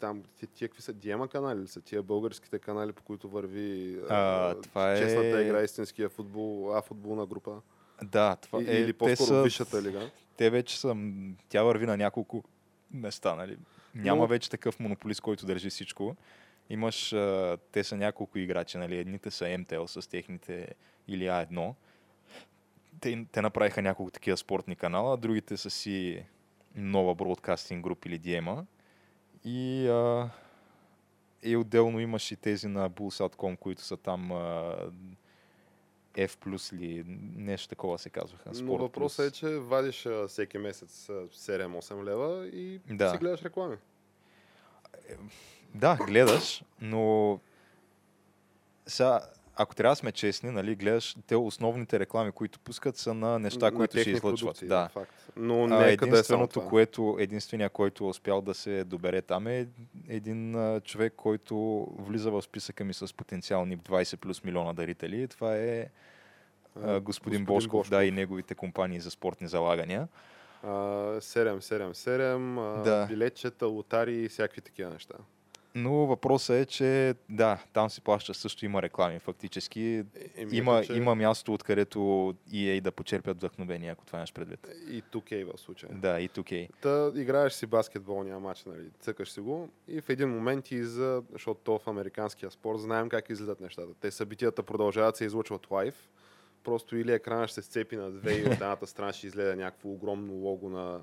S1: там, ти- тия какви са, Диема канали ли са, тия българските канали, по които върви
S2: А, това е-
S1: честната игра, истинския футбол, а футболна група.
S2: да, това е,
S1: или по-скоро
S2: са,
S1: висшата лига.
S2: те вече са, тя върви на няколко места, нали? Няма
S1: Но-
S2: вече такъв монополист, който държи всичко. Имаш, а, те са няколко играчи, нали? Едните са MTL с техните или А1. Те, те направиха няколко такива спортни канала, другите са си нова бродкастинг груп или Диема. И, а, и отделно имаш и тези на Bulls.com, които са там а, F+, или нещо такова се казваха.
S1: Но
S2: Sport+.
S1: въпросът е, че вадиш а, всеки месец а, 7-8 лева и
S2: Да.
S1: си гледаш реклами.
S2: Да, гледаш, но сега, ако трябва да сме честни, нали, гледаш, те основните реклами, които пускат, са на неща,
S1: На
S2: които ще излъчват.
S1: продукции,
S2: Да.
S1: Факт. Но
S2: А,
S1: нека да е
S2: единственото,
S1: това.
S2: което, единствения, който е успял да се добере там е един а, човек, който влиза в списъка ми с потенциални 20 плюс милиона дарители. Това е а, господин, Бошков, да, и неговите компании за спортни залагания.
S1: А, 777, а,
S2: Да.
S1: билетчета, лотари и всякакви такива неща.
S2: Но въпросът е, че да, там си плаща също има реклами фактически.
S1: Е, еми,
S2: Има,
S1: че
S2: има място, откъдето EA да почерпят вдъхновение, ако това имаш предвид.
S1: И 2K в случая.
S2: Да, и 2K.
S1: Та играеш си баскетболния матч, нали, цъкаш си го и в един момент ти за, защото то в американския спорт знаем как излизат нещата. Те събитията продължават се излучват лайв, просто или екранът ще се сцепи на две и от едната страна ще изгледа някакво огромно лого на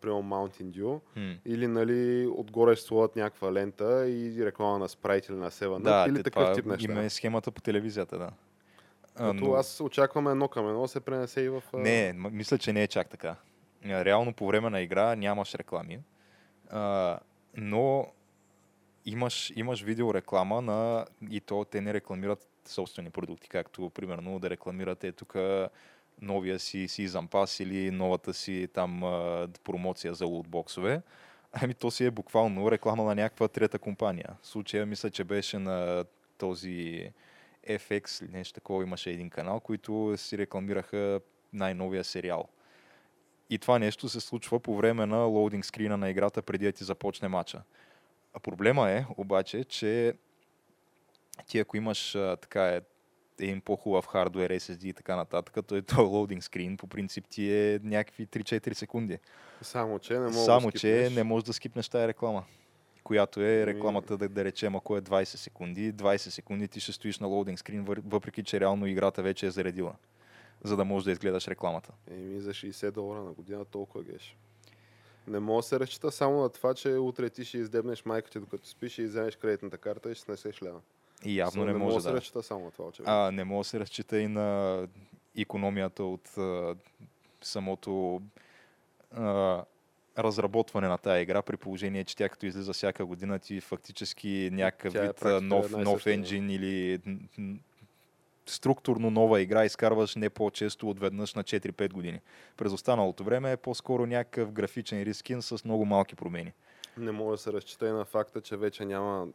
S1: примерно Mountain Dew,
S2: Хм.
S1: или нали, отгоре ще някаква лента и реклама на Sprite или на 7
S2: Да,
S1: или
S2: те,
S1: такъв тип неща.
S2: има е схемата по телевизията, да.
S1: Като аз очаквам едно към едно се пренесе и в...
S2: Не, мисля, че не е чак така. Реално по време на игра нямаш реклами, а, но имаш, имаш видеореклама на... И то те не рекламират собствени продукти, както примерно да рекламирате тук новия си Season Pass или новата си там промоция за лутбоксове. Ами то си е буквално реклама на някаква трета компания. В случая мисля, че беше на този FX или нещо такова имаше един канал, които си рекламираха най-новия сериал. И това нещо се случва по време на лоудинг скрина на играта, преди да ти започне матча. А проблема е, обаче, че ти ако имаш така е, един по-хубав хардвер, SSD и така нататък, то е то лоудинг скрин, по принцип ти е някакви 3-4 секунди.
S1: Само, че не мога
S2: Само,
S1: да
S2: че
S1: скипнеш.
S2: не можеш да скипнеш тази реклама. Която е
S1: Ами-
S2: рекламата, да, да речем, ако е 20 секунди, 20 секунди ти ще стоиш на лоудинг скрин, въпреки че реално играта вече е заредила, за да можеш да изгледаш рекламата.
S1: Еми за 60 долара на година толкова геш. Не мога да се разчита само на това, че утре ти ще издебнеш майка ти докато спиш и вземеш кредитната карта и ще снесеш лева.
S2: И явно
S1: Само
S2: не,
S1: не
S2: може
S1: да се разчита само това, очевидно.
S2: А, не може да се разчита и на економията от а, самото а, разработване на тази игра, при положение, че тя като излиза всяка година, ти фактически някакъв
S1: Тя е
S2: вид
S1: практика
S2: нов, нов енджин или структурно нова игра изкарваш не по-често от веднъж на 4-5 години. През останалото време е по-скоро някакъв графичен рискин с много малки промени.
S1: Не може да се разчита и на факта, че вече няма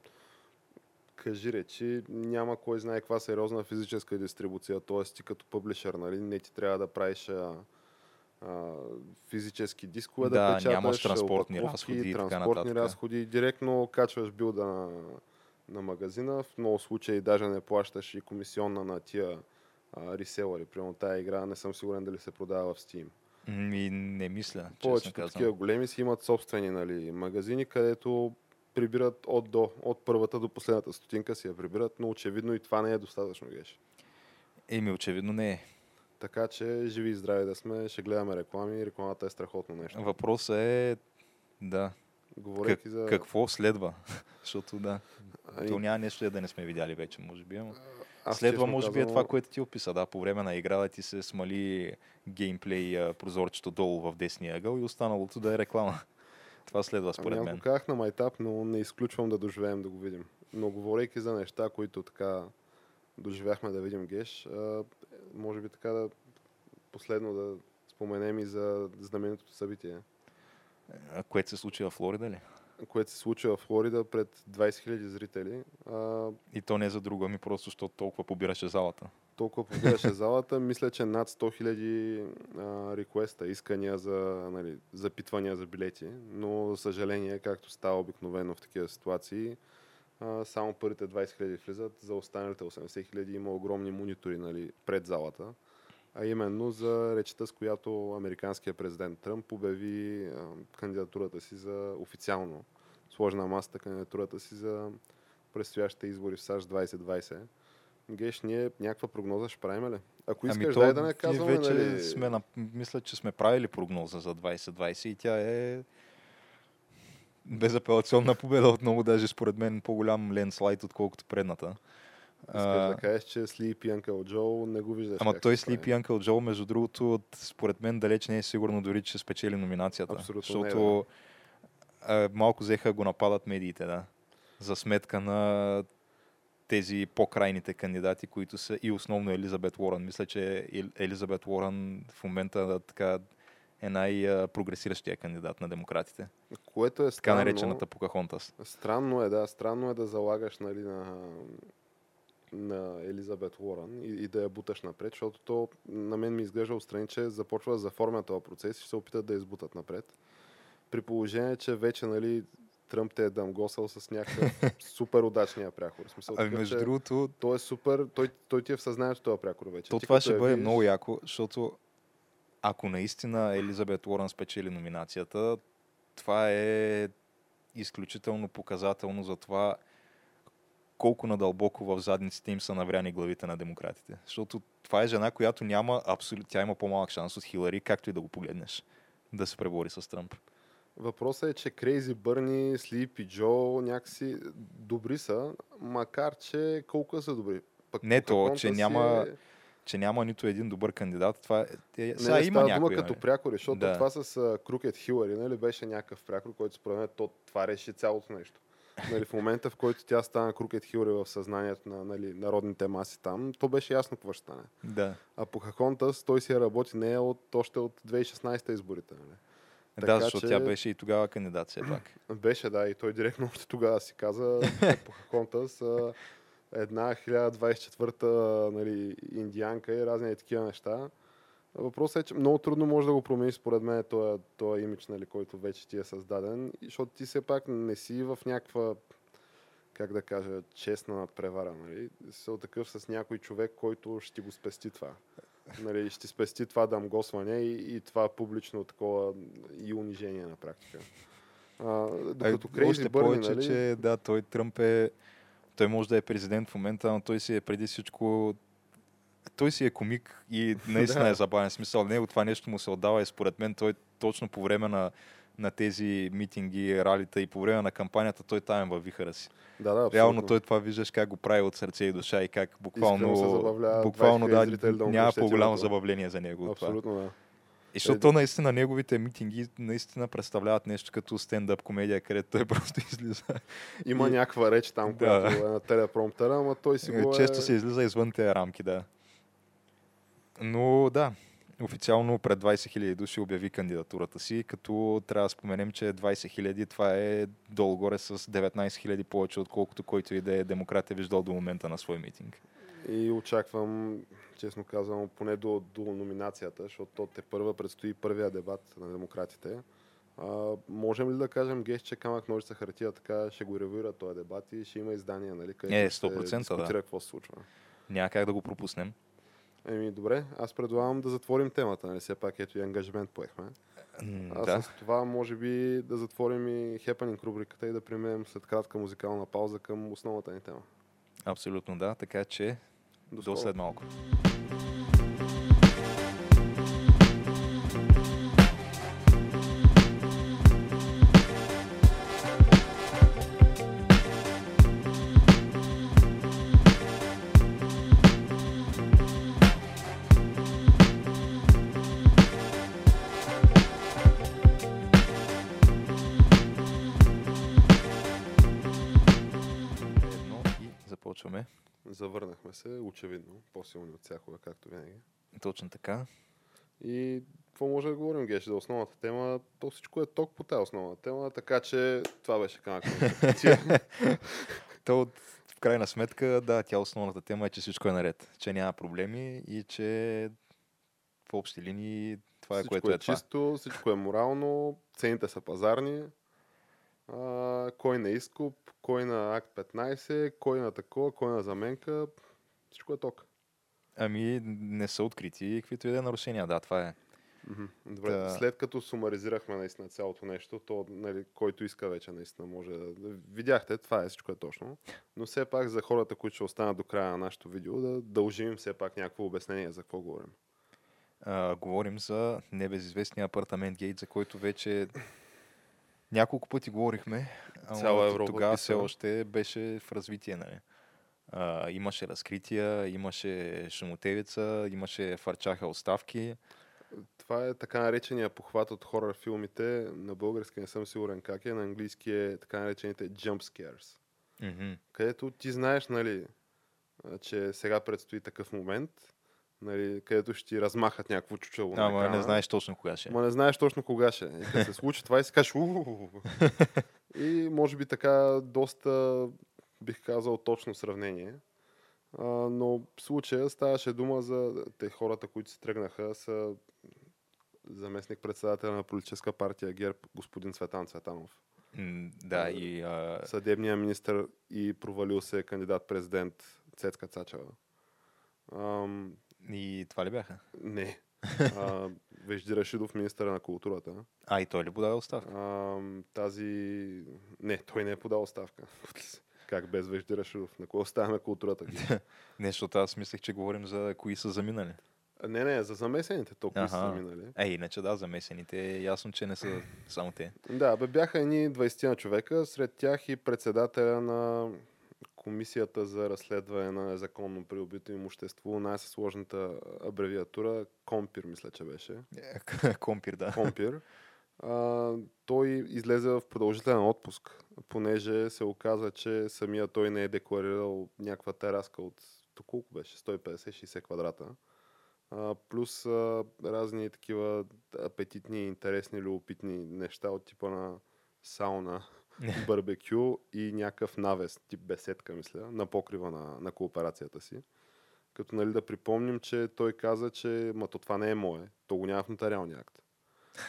S1: кажи речи, няма кой знае каква сериозна физическа дистрибуция. Тоест ти като публишер, нали, не ти трябва да правиш а, а, физически дискове, да,
S2: Да,
S1: печаташ,
S2: нямаш транспортни разходи и така
S1: транспортни
S2: нататък.
S1: разходи. Директно качваш билда на, на магазина. В много случаи даже не плащаш и комисионна на тия а, реселери. Примерно тази игра не съм сигурен дали се продава в Steam.
S2: И не мисля,
S1: Повечето такива големи си имат собствени нали, магазини, където прибират от до, от първата до последната стотинка си я прибират, но очевидно и това не е достатъчно, Геш.
S2: Еми, очевидно не е.
S1: Така че живи и здрави да сме, ще гледаме реклами, рекламата е страхотно нещо.
S2: Въпросът е, да,
S1: Говорейки
S2: как,
S1: за...
S2: какво следва? Защото да,
S1: Ами,
S2: то няма нещо да не сме видяли вече, може би. Ама...
S1: аз
S2: Следва, може би, е това, което ти описа. Да, по време на игра да ти се смали геймплей а, прозорчето долу в десния ъгъл и останалото да е реклама. Това следва, според
S1: Ами,
S2: мен.
S1: Аз го казах на майтап, но не изключвам да доживеем да го видим. Но говорейки за неща, които така доживяхме да видим Геш, а, може би така да последно да споменем и за знаменитото събитие.
S2: А, Което се случи в Флорида ли?
S1: което се случи в Флорида пред 20 000 зрители. А,
S2: И то не за друго, ами просто, защото толкова побираше залата.
S1: Толкова побираше залата. Мисля, че над 100 000 а, реквеста, искания за нали, запитвания за билети. Но, за съжаление, както става обикновено в такива ситуации, а, само първите 20 000 влизат, за останалите 80 000 има огромни монитори нали, пред залата. А именно за речта, с която американският президент Тръмп обяви а, кандидатурата си за официално, сложи на масата кандидатурата си за предстоящите избори в САЩ 2020. Геш, ние някаква прогноза ще правим ли? Ако искаш,
S2: ами то,
S1: дай да не казваме,
S2: вече
S1: нали...
S2: сме на... мисля, че сме правили прогноза за 2020 и тя е безапелационна победа отново, даже според мен по-голям ленслайд, отколкото предната.
S1: Искаш
S2: А,
S1: да кажеш, че Sleepy Uncle Joe не го виждаш.
S2: Ама той. Sleepy Uncle Joe, между другото, от- според мен далеч не е сигурно дори, че спечели номинацията.
S1: Абсолютно не е,
S2: защото а, малко взеха го нападат медиите, да. За сметка на тези по-крайните кандидати, които са и основно Елизабет Уорън. Мисля, че Ел- Елизабет Уорън в момента така, е най-прогресиращия кандидат на демократите.
S1: Което е
S2: Така
S1: странно.
S2: наречената Покахонтас.
S1: Странно е, да. Странно е да залагаш нали, на, на Елизабет Уорън и, и да я буташ напред, защото то на мен ми изглежда отстрани, че започва да заформя този процес и ще се опитат да избутат напред. При положение, че вече нали, Тръмп те е дамгосал с някакъв супер удачния прякор. В смисъл,
S2: Ами, между
S1: че
S2: другото,
S1: той е супер, той, той ти е в съзнанието този прякор вече.
S2: То
S1: Ти
S2: това ще
S1: я
S2: бъде
S1: видиш-
S2: много яко, защото ако наистина Елизабет Уорън спечели номинацията, това е изключително показателно за това колко надълбоко в задниците им са навряни главите на демократите. Защото това е жена, която няма абсолютно, тя има по-малък шанс от Хилари, както и да го погледнеш, да се пребори с Тръмп.
S1: Въпросът е, че Крейзи Бърни, и Джо някакси добри са, макар че колко са добри. Пък
S2: Не то, че
S1: е-
S2: няма Че няма нито един добър кандидат. Това е, е,
S1: Не,
S2: сега
S1: не,
S2: има някой.
S1: дума като
S2: нали?
S1: прякори, защото
S2: Да.
S1: това с Крукет Хилари нали, беше някакъв прякор, който според мен то, това реши цялото нещо. Нали, в момента, в който тя стана Крукет Хилари в съзнанието на нали, народните маси там, то беше ясно какво ще стане.
S2: Да.
S1: А по Хаконтас той си работи нея от, още от 2016 изборите. Нали.
S2: Да,
S1: Така
S2: защото
S1: че-
S2: тя беше и тогава кандидат все пак.
S1: Беше, да, и той директно още тогава си каза по Хаконтас а, една 1024-та нали, индианка и разни такива неща. Въпросът е, че много трудно може да го промениш според мен този, този имидж, нали, който вече ти е създаден, защото ти все пак не си в някаква как да кажа, честна надпревара, нали? Се такъв с някой човек, който ще ти го спести това. Нали, ще ти спести това дамгосване и, и това публично такова и унижение на практика. А, докато
S2: А,
S1: Крейзи
S2: още
S1: Бърни,
S2: повече,
S1: нали,
S2: че да, той Тръмп е... Той може да е президент в момента, но той си е преди всичко... Той си е комик и наистина
S1: Да.
S2: е забавен. Смисъл, него това нещо му се отдава и според мен той точно по време на, на тези митинги, ралита и по време на кампанията, той там във вихара си.
S1: да, да,
S2: Реално
S1: абсолютно.
S2: той това виждаш как го прави от сърце и душа и как
S1: Искрено се
S2: буквално,
S1: забавлява
S2: буквално
S1: 20
S2: да,
S1: да
S2: няма по-голямо забавление за него от това.
S1: Абсолютно, да.
S2: И защото наистина неговите митинги наистина представляват нещо като стендъп комедия, където той просто излиза.
S1: Има
S2: И-
S1: някаква реч там,
S2: Да.
S1: която е на телепромптера, ама той си го е...
S2: Често се излиза извън тези рамки, да. Но да, официално пред 20 000 души обяви кандидатурата си, като трябва да споменем, че 20 000 това е долу-горе с 19 000 повече, отколкото който и да е демократ е виждал до момента на свой митинг.
S1: И очаквам, честно казвам, поне до, до номинацията, защото то те първа предстои първия дебат на демократите. А, можем ли да кажем, Геш, че камък ножица хартия така ще го ревюира този дебат и ще има издания, нали? където
S2: Е,
S1: ще
S2: 100%, да.
S1: дискутира какво се случва.
S2: Няма как да го пропуснем.
S1: Еми, добре, аз предлагам да затворим темата, нали? Все пак ето и ангажимент поехме.
S2: М,
S1: А
S2: да.
S1: с това може би да затворим и хепанинг рубриката и да преминем след кратка музикална пауза към основната ни тема.
S2: Абсолютно да, така че до
S1: скоро.
S2: след малко. Започваме.
S1: Завърнахме се, очевидно, по-силни от всякога, както винаги.
S2: Точно така.
S1: И какво може да говорим, Геш, за основната тема? То всичко е ток по тази основна тема, така че това беше канал.
S2: То от- в крайна сметка, да, тя основната тема е, че всичко е наред. Че няма проблеми и че в общи линии това е
S1: всичко
S2: което
S1: е,
S2: е, това.
S1: чисто, всичко е морално, цените са пазарни. А, кой на изкуп, кой на акт 15, кой на такова, кой на заменка. Всичко е ток.
S2: Ами не са открити каквито и да е нарушения. Да, това е.
S1: Добре,
S2: Та-
S1: след като сумаризирахме наистина цялото нещо, то нали, който иска вече наистина може да... да- Видяхте, това е всичко е точно. Но все пак за хората, които ще останат до края на нашето видео, да дължим все пак някакво обяснение за какво говорим.
S2: А, говорим за небезизвестния апартамент гейт, за който вече няколко пъти говорихме.
S1: Цяла Европа
S2: Тогава все още беше в развитие. Нали? А, имаше разкрития, имаше шумотевица, имаше фарчаха оставки.
S1: Това е така наречения похват от хорър филмите. На български не съм сигурен как е. На английски е така наречените jump scares.
S2: Мгм.
S1: Където ти знаеш, нали, че сега предстои такъв момент, нали, където ще ти размахат някакво чучело на
S2: Ама не знаеш точно кога ще. е.
S1: Ма не знаеш точно кога ще. е. И като се случи това и си кажеш. И може би така доста, бих казал, точно сравнение. А, но в случая ставаше дума за те хората, които се тръгнаха, са заместник председателя на политическа партия ГЕРБ, господин Цветан Цветанов.
S2: М, Да, и а,
S1: Съдебния министр и провалил се кандидат президент Цецка Цачева. Ам,
S2: И това ли бяха?
S1: не. А, Вежди Рашидов, министър на културата.
S2: А, и той ли подаде оставка?
S1: Ам, тази... Не, той не е подал оставка. Как без Вежди Рашидов? На кого оставяме културата?
S2: Не, защото аз мислех, че говорим за кои са заминали.
S1: А, не, не, за замесените толкова са
S2: Аха.
S1: заминали.
S2: Е, иначе да, замесените е ясно, че не са само те.
S1: Да, бе, бяха едни 20 на човека, сред тях и председателя на Комисията за разследване на незаконно придобито имущество, най-сложната абревиатура, Компир, мисля, че беше.
S2: Компир, да.
S1: Компир. А, той излезе в продължителен отпуск, понеже се оказа, че самия той не е декларирал някаква тераска от колко беше? 150-60 квадрата. А, плюс а, разни такива апетитни, интересни, любопитни неща от типа на сауна, барбекю и някакъв навес, тип беседка, мисля, на покрива на, на кооперацията си. Като нали да припомним, че той каза, че ма то това не е мое, то го няма в нотариалния акт.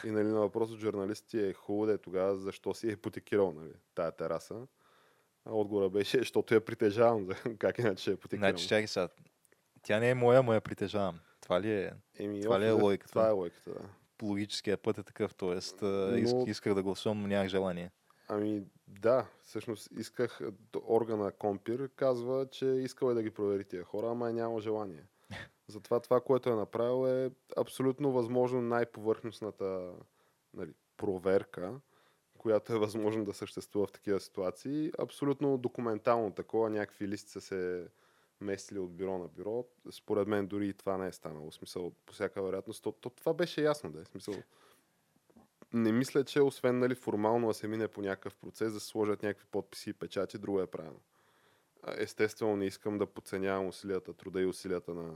S1: И нали, на въпрос от журналисти е хубаво да е тогава, защо си е ипотекирал нали, тая тераса. А отговора беше, защото я притежавам. за- Как иначе ще я ипотекирам?
S2: Значи, чакай сега. Тя не е моя, но я притежавам. Това ли е?
S1: Еми,
S2: това ли е логиката?
S1: Това е логиката, да.
S2: Логическия път е такъв, т.е.
S1: Но...
S2: исках да гласувам, но нямах желание.
S1: Ами да, всъщност исках, органа Компир казва, че искал е да ги провери тия хора, ама е няма желание. Затова това, което е направил е абсолютно възможно най-повърхностната нали, проверка, която е възможно да съществува в такива ситуации. Абсолютно документално такова, някакви листи са се местили от бюро на бюро. Според мен дори и това не е станало. В смисъл, по всяка вероятност. То, то това беше ясно, да е. Смисъл, не мисля, че освен нали, формално да се мине по някакъв процес, да се сложат някакви подписи и печати, друго е правилно. Естествено, не искам да подценявам усилията, труда и усилията на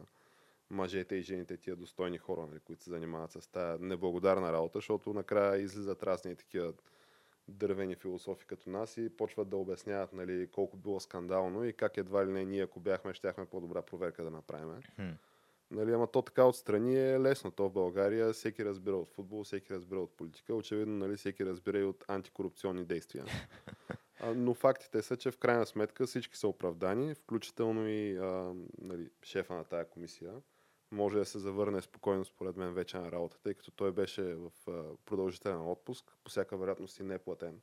S1: мъжете и жените, тия достойни хора, нали, които се занимават с тази неблагодарна работа, защото накрая излизат разни такива дървени философи като нас и почват да обясняват нали, колко било скандално и как едва ли не ние, ако бяхме, щяхме по-добра проверка да направим.
S2: Хм.
S1: Нали, ама то така отстрани е лесно. То в България всеки разбира от футбол, всеки разбира от политика. Очевидно, нали, всеки разбира и от антикорупционни действия. А, но фактите са, че в крайна сметка всички са оправдани, включително и а, нали, шефа на тая комисия. Може да се завърне спокойно, според мен, вече на работа, тъй като той беше в а, продължителен отпуск, по всяка вероятност и не платен.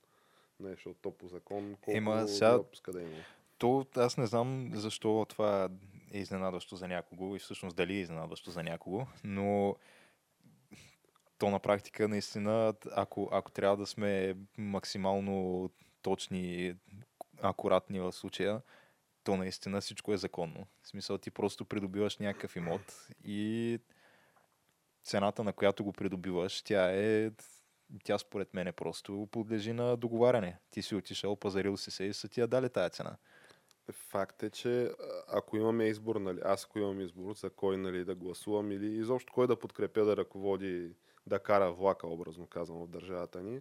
S1: Нещо от то по закон, колко
S2: Ема, сега-
S1: отпуска да има.
S2: То аз не знам защо това е изненадващо за някого и всъщност дали е изненадващо за някого, но то на практика наистина, ако, ако трябва да сме максимално точни, акуратни в случая, то наистина всичко е законно. В смисъл ти просто придобиваш някакъв имот и цената на която го придобиваш, тя е тя според мен е просто подлежи на договаряне. Ти си отишъл, пазарил си се и са ти я дали тая цена.
S1: Факт е, че ако имаме избор, нали, аз ако имам избор за кой нали, да гласувам или изобщо кой да подкрепя да ръководи, да кара влака, образно казвам, в държавата ни,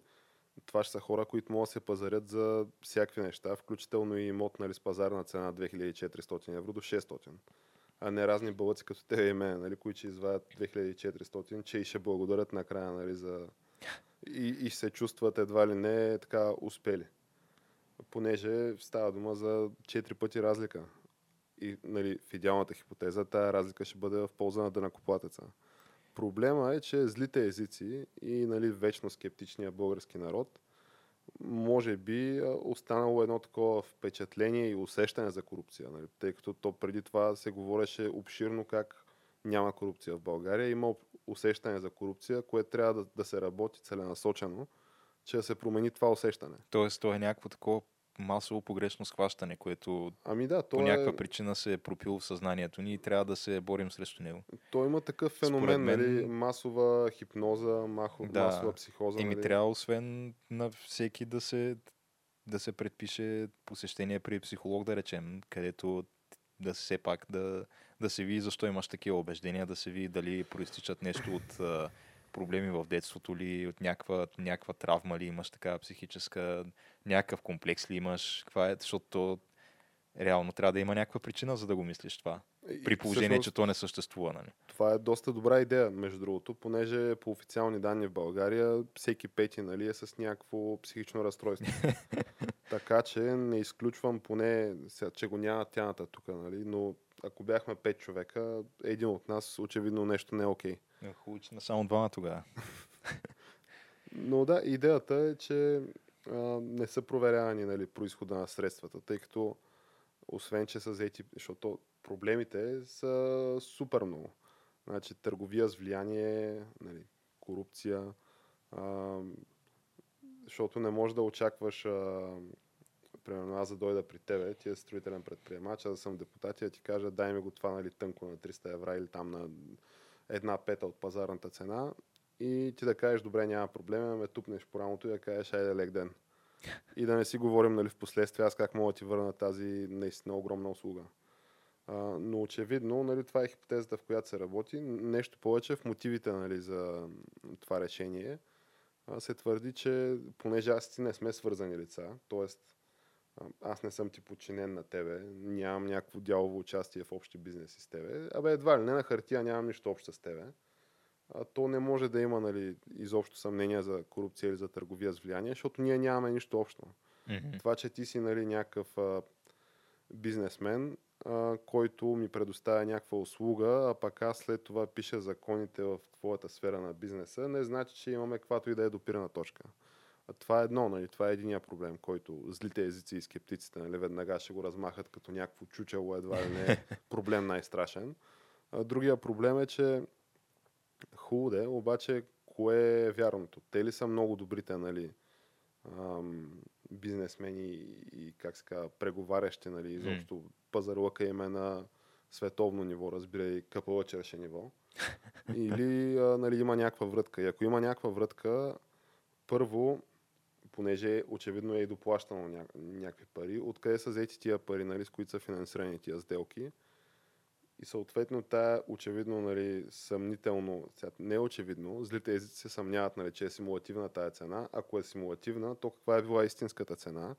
S1: това ще са хора, които могат да се пазарят за всякакви неща, включително и имот нали, с пазарна цена 2400 евро до 600. А не разни бълъци като те и мен, нали, които ще извадят 2400, че и ще благодарят накрая нали, за... И, и се чувстват едва ли не така успели понеже става дума за 4 пъти разлика. И нали, в идеалната хипотеза тая разлика ще бъде в полза на дънакоплатеца. Проблема е, че злите езици и нали, вечно скептичния български народ може би останало едно такова впечатление и усещане за корупция. Нали? Тъй като то преди това се говореше обширно как няма корупция в България. Има усещане за корупция, което трябва да, да се работи целенасочено, че да се промени това усещане.
S2: Тоест, то е някакво такова масово погрешно схващане, което
S1: Ами да,
S2: по
S1: е...
S2: някаква причина се е пропило в съзнанието ни и трябва да се борим срещу него.
S1: То има такъв феномен,
S2: мен-
S1: нали, масова хипноза, махо,
S2: Да.
S1: масова психоза.
S2: Еми
S1: нали.
S2: трябва освен на всеки да се, да се предпише посещение при психолог, да речем, където да все пак да, да се види защо имаш такива убеждения, да се види дали проистичат нещо от проблеми в детството ли, от някаква, някаква травма ли имаш такава психическа, някакъв комплекс ли имаш, каква е, защото то реално трябва да има някаква причина, за да го мислиш това. При положение,
S1: всъщност
S2: че то не съществува, нали?
S1: Това е доста добра идея, между другото, понеже по официални данни в България всеки пети нали, е с някакво психично разстройство. така че не изключвам поне, сега, че го няма тяната тук, нали, но ако бяхме пет човека, един от нас очевидно нещо не е окей.
S2: Е, Хубаво, че не само двама тогава.
S1: Но да, идеята е, че а, не са проверявани нали, происхода на средствата, тъй като освен, че са взети, защото проблемите са супер много. Значи търговия с влияние, нали, корупция, а, защото не можеш да очакваш а, примерно аз да дойда при тебе, ти е строителен предприемач, аз да съм депутат и да ти кажа дай ми го това нали, тънко на 300 евра или там на една пета от пазарната цена и ти да кажеш, добре, няма проблем, ме тупнеш по рамото и да кажеш, айде лек ден. И да не си говорим нали, в последствие аз как мога да ти върна тази наистина огромна услуга. А, но очевидно, нали, това е хипотезата, в която се работи. Нещо повече в мотивите нали, за това решение се твърди, че понеже аз ти не сме свързани лица, т.е. аз не съм ти подчинен на тебе, нямам някакво дялово участие в общи бизнеси с тебе, абе едва ли не на хартия нямам нищо общо с тебе, а, то не може да има нали, изобщо съмнение за корупция или за търговия с влияние, защото ние нямаме нищо общо.
S2: Мгм.
S1: Това, че ти си нали, някакъв а, бизнесмен, а, който ми предоставя някаква услуга, а пък аз след това пиша законите в твоята сфера на бизнеса, не значи, че имаме каквато и да е допирана точка. А това е едно, нали? това е единия проблем, който злите езици и скептиците нали, веднага ще го размахат като някакво чучело, едва ли не е проблем най-страшен. А, другия проблем е, че хубаво е, обаче кое е вярното? Те ли са много добрите, нали, ам, бизнесмени и, как се казва, преговарящи, нали, изобщо mm. пазарлъка им е на световно ниво, разбирай, къпала черше ниво. Или а, нали, има някаква врътка. И ако има някаква врътка, първо, понеже очевидно е и доплащано ня... някакви пари, откъде са взети тия пари, нали, с които са финансирани тия сделки. И съответно тая очевидно нали, съмнително, не е очевидно, злите езици се съмняват, нали, че е симулативна тая цена. Ако е симулативна, то каква е била истинската цена?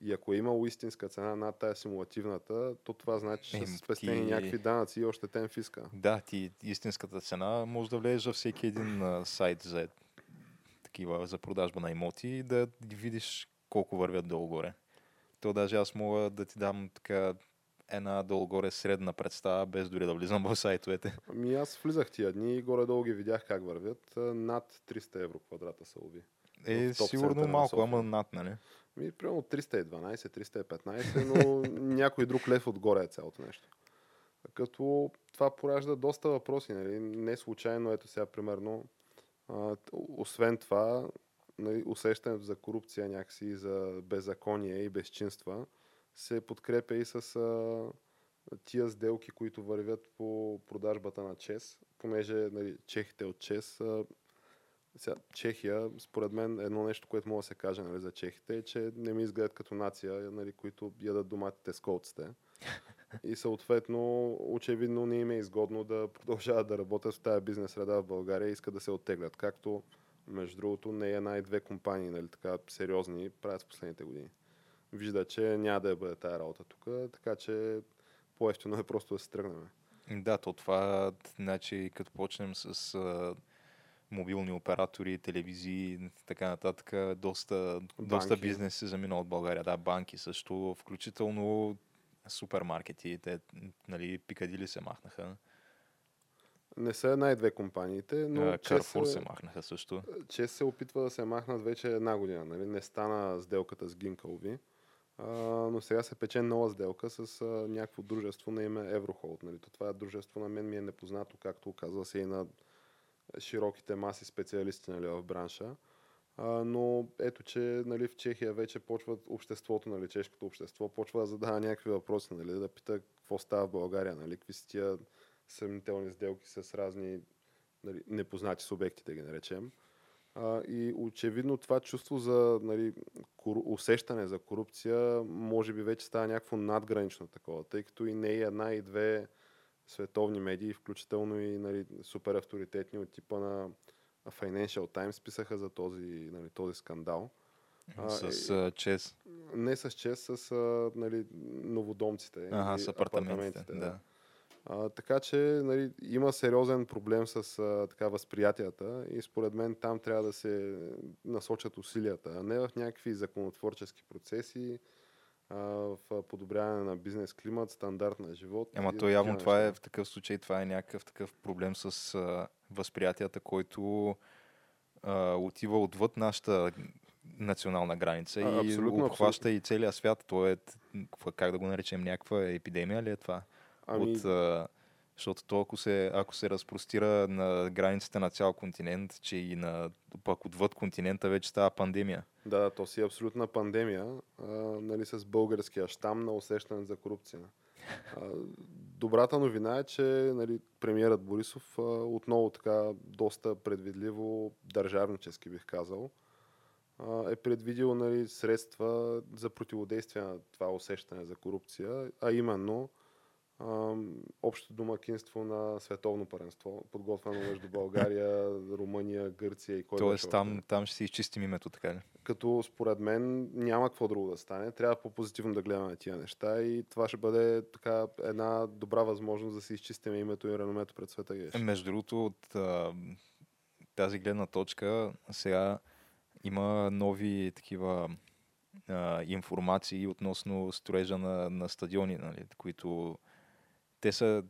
S1: И ако е имало истинска цена над тая симулативната, то това значи, че са спестени ти... някакви данъци и още тен фиска.
S2: Да, ти истинската цена може да влезеш във всеки един сайт за такива за продажба на имоти и да видиш колко вървят долу-горе. То даже аз мога да ти дам така една долу-горе средна представа, без дори да влизам в сайтовете.
S1: Ами аз влизах тия дни и горе-долу ги видях как вървят. Над 300 евро квадрата са уви.
S2: Е, сигурно малко, ама над, нали?
S1: Ми, примерно 312, 315, но някой друг лев отгоре е цялото нещо. Като това поражда доста въпроси, нали? Не случайно, ето сега, примерно, освен това, нали, усещането за корупция някакси, за беззаконие и безчинства, се подкрепя и с а, тия сделки, които вървят по продажбата на ЧЕС, понеже нали, чехите от ЧЕС а, сега, Чехия, според мен, едно нещо, което мога да се каже нали, за чехите е, че не ми изгледат като нация, нали, които ядат доматите с колците. И съответно, очевидно не им е изгодно да продължават да работят в тази бизнес среда в България и искат да се оттеглят. Както, между другото, не е една и две компании, нали, така сериозни, правят в последните години. Вижда, че няма да бъде тази работа тук, така че по-ефтино е просто да се тръгнем.
S2: Да, то това, значи, като почнем с мобилни оператори, телевизии и така нататък. Доста, доста бизнес се замина от България. Да, банки също, включително супермаркети. Те, нали, Пикадили се махнаха.
S1: Не са най-две компаниите, но...
S2: Карфур се, се махнаха също.
S1: Че се опитва да се махнат вече една година. Нали? Не стана сделката с Гинкълви. А, но сега се пече нова сделка с а, някакво дружество на име Еврохолд. Нали? То това е дружество на мен ми е непознато, както оказва се и на широките маси специалисти нали, в бранша. А, но ето, че нали, в Чехия вече почват обществото, нали, чешкото общество, почва да задава някакви въпроси, нали, да пита какво става в България, нали, какви са тия съмнителни сделки с разни нали, непознати субекти, да ги наречем. А, и очевидно това чувство за нали, кор... усещане за корупция може би вече става някакво надгранично такова, тъй като и не е една и две световни медии, включително и нали, супер от типа на Financial Times писаха за този, нали, този скандал.
S2: С а, чес?
S1: Не с чес, с а, нали, новодомците.
S2: Ага, с апартаментите. апартаментите да.
S1: А, така че нали, има сериозен проблем с а, така, възприятията и според мен там трябва да се насочат усилията, а не в някакви законотворчески процеси, в подобряване на бизнес климат, стандарт на живот.
S2: Ама то явно това е в такъв случай, това е някакъв такъв проблем с а, възприятията, който а, отива отвъд нашата национална граница а, и абсолютно, обхваща абсолютно. и целия свят. То е, как да го наречем, някаква епидемия ли е това? Ами... От, а, защото то, ако се, ако се разпростира на границите на цял континент, че и на, пък отвъд континента вече става пандемия.
S1: Да, то си е абсолютна пандемия, а, нали, с българския щам на усещане за корупция. А, добрата новина е, че нали, премиерът Борисов а, отново така доста предвидливо, държавнически бих казал, а, е предвидил нали, средства за противодействие на това усещане за корупция, а именно общото домакинство на световно паренство, подготвено между България, Румъния, Гърция и кой
S2: Тоест там, там ще си изчистим името, така ли?
S1: Като според мен няма какво друго да стане. Трябва по-позитивно да гледаме тия неща и това ще бъде така една добра възможност да си изчистим името и реномето пред света. Геш.
S2: Между другото, от тази гледна точка сега има нови такива а, информации относно строежа на, на стадиони, нали, които те са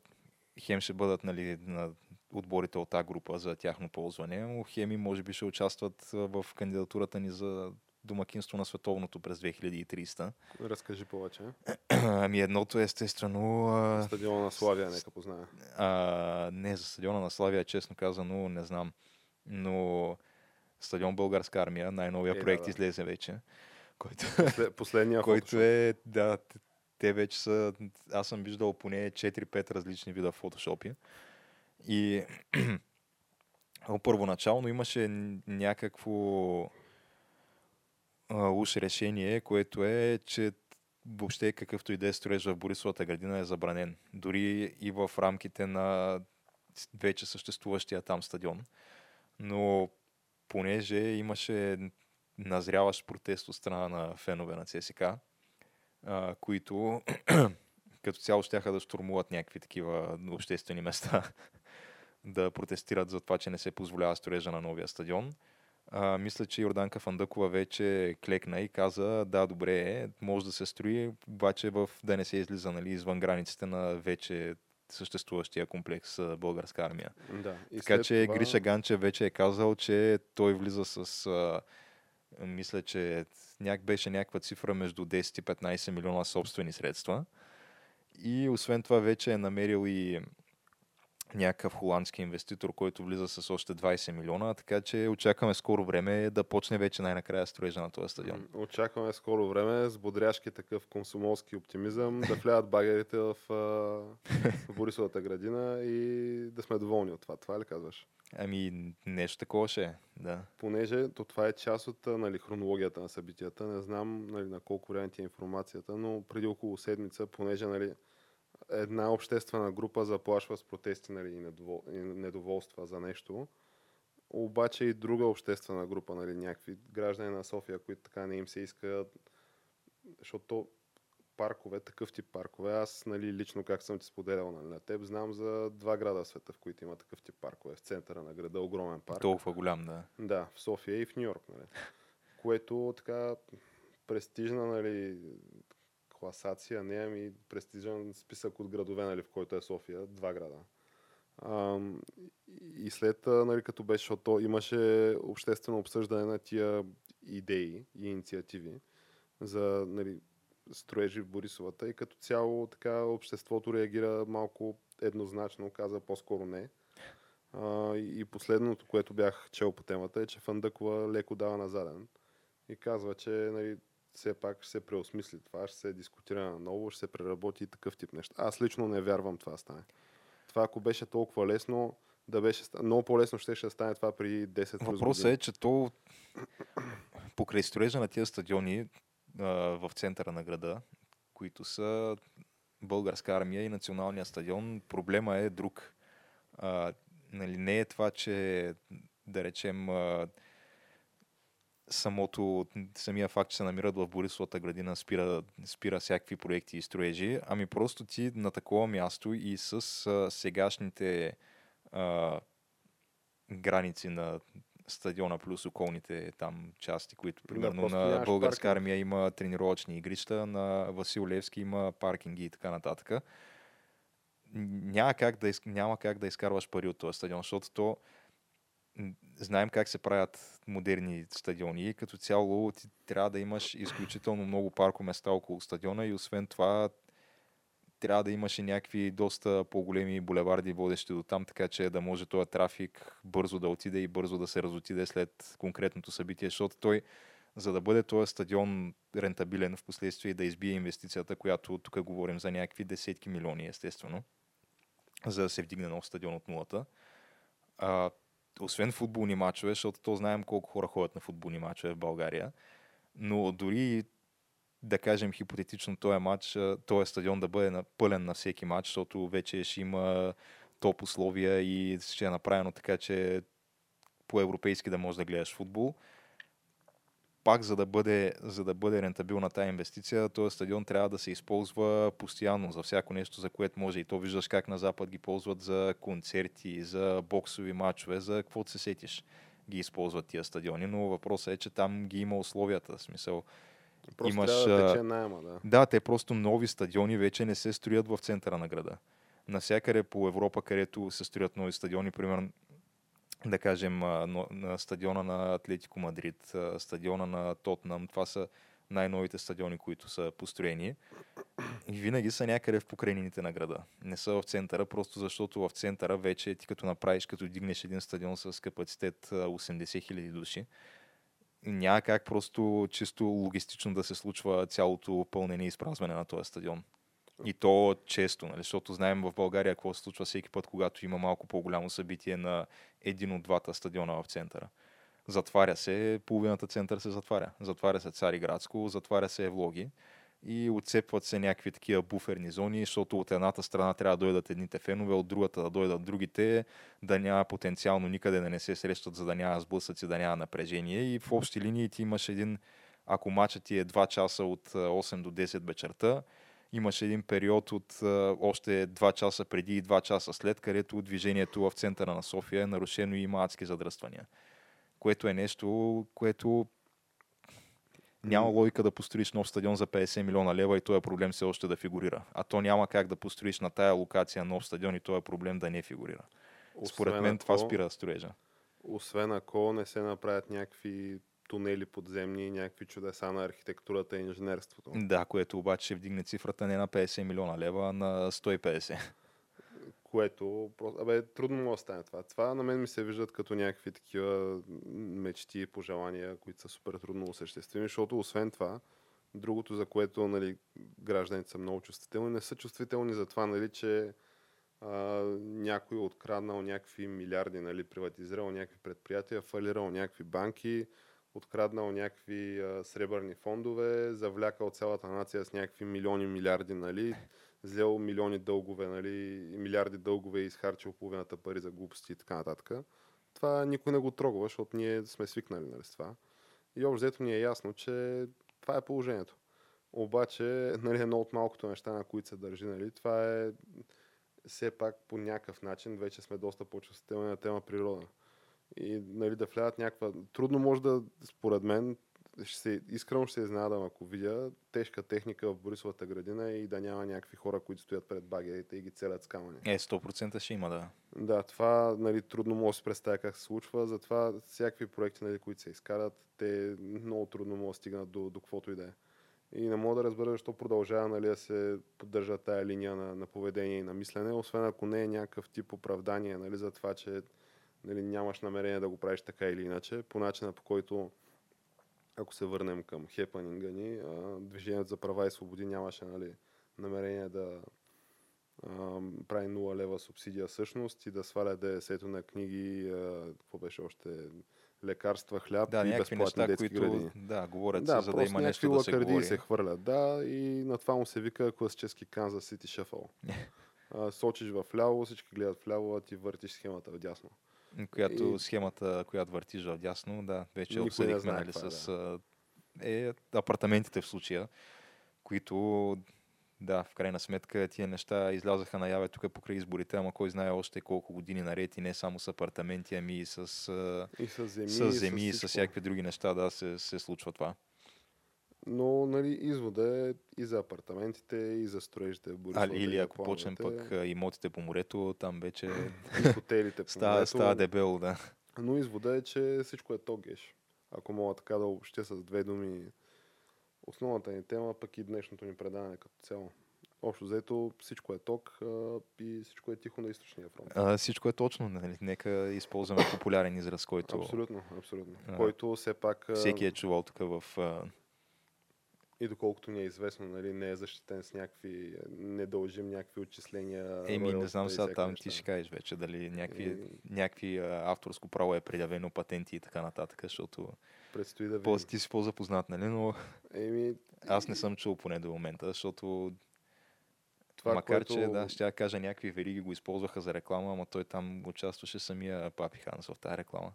S2: хем ще бъдат нали, на отборите от тази група за тяхно ползване, но хеми може би ще участват в кандидатурата ни за домакинство на световното през 2300.
S1: Разкажи повече.
S2: Ами едното е естествено...
S1: Стадиона на Славия, нека позная.
S2: А, не, за стадиона на Славия, честно казано, не знам. Но стадион Българска армия, най-новия е, проект да, да. излезе вече който,
S1: След, последния
S2: който е, да, те вече са, аз съм виждал поне 4-5 различни вида фотошопи. И първоначално имаше някакво а, уж решение, което е, че въобще какъвто и да е строеж в Борисовата градина е забранен. Дори и в рамките на вече съществуващия там стадион. Но понеже имаше назряващ протест от страна на фенове на ЦСК, а, които като цяло щяха да штурмуват някакви такива обществени места, да протестират за това, че не се позволява строежа на новия стадион. А, мисля, че Йорданка Фандъкова вече клекна и каза, да, добре е, може да се строи, обаче в, да не се излиза нали, извън границите на вече съществуващия комплекс българска армия.
S1: Да.
S2: Така
S1: след
S2: че
S1: това-
S2: Гриша Ганчев вече е казал, че той влиза с, а, мисля, че няк беше някаква цифра между 10 и 15 милиона собствени средства. И освен това вече е намерил и някакъв холандски инвеститор, който влиза с още 20 милиона, така че очакваме скоро време да почне вече най-накрая строежа на този стадион.
S1: Очакваме скоро време с бодряшки такъв консумолски оптимизъм да влядат багерите в, в Борисовата градина и да сме доволни от това. Това ли казваш?
S2: Ами нещо такова ще е, да.
S1: Понеже то това е част от нали, хронологията на събитията. Не знам нали, на колко време ти е информацията, но преди около седмица, понеже нали, една обществена група заплашва с протести нали, и, недовол... и недоволства за нещо, обаче и друга обществена група, нали, някакви граждани на София, които така не им се иска, защото паркове, такъв тип паркове, аз нали, лично как съм ти споделял нали, на теб, знам за два града в света, в които има такъв тип паркове. В центъра на града, огромен парк.
S2: Толкова голям, да.
S1: Да, в София и в Нью Йорк, нали. Което така престижна, нали, класация, не ами престижен списък от градове, нали, в който е София, два града. Ам, и след, а, нали, като беше, защото имаше обществено обсъждане на тия идеи и инициативи за нали, строежи в Борисовата и като цяло така обществото реагира малко еднозначно, каза по-скоро не. А, и последното, което бях чел по темата е, че Фандъкова леко дава на заден и казва, че нали, все пак ще се преосмисли това, ще се дискутира наново, ще се преработи и такъв тип неща. Аз лично не вярвам това стане. Това ако беше толкова лесно, да беше много по-лесно ще, ще стане това при 10 плюс
S2: Въпросът е, че то покрай строежа на тия стадиони а, в центъра на града, които са българска армия и националния стадион, проблема е друг. А, нали, не е това, че да речем а, самото, самия факт, че се намират в Борисовата градина спира, спира всякакви проекти и строежи, ами просто ти на такова място и с а, сегашните а, граници на стадиона плюс околните там части, които примерно
S1: просто
S2: на българска
S1: паркинг.
S2: армия има тренировъчни игрища, на Васил Левски има паркинги и така нататък. Няма как да, няма как да изкарваш пари от този стадион, защото то знаем как се правят модерни стадиони като цяло ти трябва да имаш изключително много паркоместа около стадиона и освен това трябва да имаш и някакви доста по-големи булеварди, водещи до там, така че да може този трафик бързо да отиде и бързо да се разотиде след конкретното събитие, защото той, за да бъде този стадион рентабилен в последствие и да избие инвестицията, която тук говорим за някакви десетки милиони, естествено, за да се вдигне нов стадион от нулата. Освен футболни матчове, защото то знаем колко хора ходят на футболни матчове в България, но дори да кажем хипотетично този матч, този стадион да бъде пълен на всеки матч, защото вече ще има топ условия и ще е направено така, че по-европейски да можеш да гледаш футбол. Пак, за да бъде, за да бъде рентабилна тази инвестиция, този стадион трябва да се използва постоянно за всяко нещо, за което може. И то виждаш как на Запад ги ползват за концерти, за боксови матчове, за каквото се сетиш ги използват тия стадиони, но въпросът е, че там ги има условията. В смисъл,
S1: Просто
S2: имаш,
S1: да тече найема, да.
S2: да, те просто нови стадиони вече не се строят в центъра на града. Насякъде по Европа, където се строят нови стадиони, примерно да кажем на стадиона на Атлетико Мадрид, стадиона на Тотнам, това са най-новите стадиони, които са построени. И винаги са някъде в покрайнините на града. Не са в центъра, просто защото в центъра вече ти като направиш, като дигнеш един стадион с капацитет а, 80 000 души, няма как просто чисто логистично да се случва цялото пълнене и изпразване на този стадион. И то често, нали? защото знаем в България какво се случва всеки път, когато има малко по-голямо събитие на един от двата стадиона в центъра. Затваря се, половината център се затваря. Затваря се Цариградско, затваря се Евлоги и отцепват се някакви такива буферни зони, защото от едната страна трябва да дойдат едните фенове, от другата да дойдат другите, да няма потенциално никъде да не се срещат, за да няма сблъсъци, да няма напрежение. И в общи линии ти имаш един, ако мачът ти е 2 часа от 8 до 10 вечерта, имаше един период от а, още 2 часа преди и 2 часа след, където движението в центъра на София е нарушено и има адски задръствания. Което е нещо, което няма логика да построиш нов стадион за 50 милиона лева и този проблем все още да фигурира. А то няма как да построиш на тая локация нов стадион и този проблем да не фигурира. Освен Според мен ако, това спира строежа.
S1: Освен ако не се направят някакви тунели подземни и някакви чудеса на архитектурата и инженерството.
S2: Да, което обаче ще вдигне цифрата не на 50 милиона лева, а на 150.
S1: Което, просто, абе, трудно може да стане това. Това на мен ми се виждат като някакви такива мечти и пожелания, които са супер трудно осъществими, защото освен това, другото, за което нали, гражданите са много чувствителни, не са чувствителни за това, нали, че а, някой е откраднал някакви милиарди, нали, приватизирал някакви предприятия, фалирал някакви банки, откраднал някакви а, сребърни фондове, завлякал цялата нация с някакви милиони, милиарди, нали, взел милиони дългове, нали, милиарди дългове и изхарчил половината пари за глупости и така нататък. Това никой не го трогва, защото ние сме свикнали нали, с това. И общо взето ни е ясно, че това е положението. Обаче, нали, едно от малкото неща, на които се държи, нали, това е все пак по някакъв начин, вече сме доста по-чувствителни на тема природа и нали, да влязат някаква... Трудно може да, според мен, ще се, искрено ще се изненадам, ако видя тежка техника в Борисовата градина и да няма някакви хора, които стоят пред багерите и ги целят с камъни.
S2: Е, 100% ще има, да.
S1: Да, това нали, трудно може да се представя как се случва, затова всякакви проекти, нали, които се изкарат, те много трудно могат да стигнат до, до каквото и да е. И не мога да разбера защо продължава нали, да се поддържа тая линия на, на поведение и на мислене, освен ако не е някакъв тип оправдание нали, за това, че нали, нямаш намерение да го правиш така или иначе, по начина по който ако се върнем към хепанинга ни, а, Движението за права и свободи нямаше нали, намерение да а, прави 0 лева субсидия всъщност и да сваля ДС-то на книги, а, какво беше още, лекарства, хляб
S2: да,
S1: и безплатни
S2: неща,
S1: детски
S2: които,
S1: градини.
S2: Да, говорят да, се, за да има нещо
S1: да
S2: се говори.
S1: се хвърлят, да, и на това му се вика класически Канзас Сити Шефъл. сочиш в ляво, всички гледат в ляво, а ти въртиш схемата в дясно.
S2: Която и... схемата, която въртиш в дясно, да, вече
S1: Никой
S2: обсъдихме нали,
S1: това,
S2: с да. е, апартаментите в случая, които да, в крайна сметка тия неща излязаха наяве тук покрай изборите, ама кой знае още колко години наред и не само с апартаменти, ами и с,
S1: и с земи,
S2: с, земи, и с, с всякакви други неща, да, се, се случва това.
S1: Но нали, извода е и за апартаментите, и за строежите в Борисова.
S2: А, или ако почнем пък имотите по морето, там вече
S1: и хотелите по
S2: става,
S1: морето.
S2: става дебело, да.
S1: Но извода е, че всичко е тогеш. Ако мога така да обобщя с две думи основната ни тема, пък и днешното ни предаване като цяло. Общо взето всичко е ток а, и всичко е тихо на източния фронт.
S2: А, всичко е точно. Нали? Нека използваме популярен израз, който...
S1: Абсолютно, абсолютно. А, който все пак...
S2: Всеки е чувал тук в
S1: и доколкото ни е известно, нали, не е защитен с някакви, не дължим някакви отчисления.
S2: Еми, не знам сега там ти ще кажеш вече дали някакви, и... някакви авторско право е предявено, патенти и така нататък, защото
S1: предстои да видим.
S2: Ти си по-запознат, нали, но
S1: Еми...
S2: аз не съм чул поне до момента, защото това, Макар, което... че да, ще я кажа, някакви вериги го използваха за реклама, ама той там участваше самия Папи Ханс в тази реклама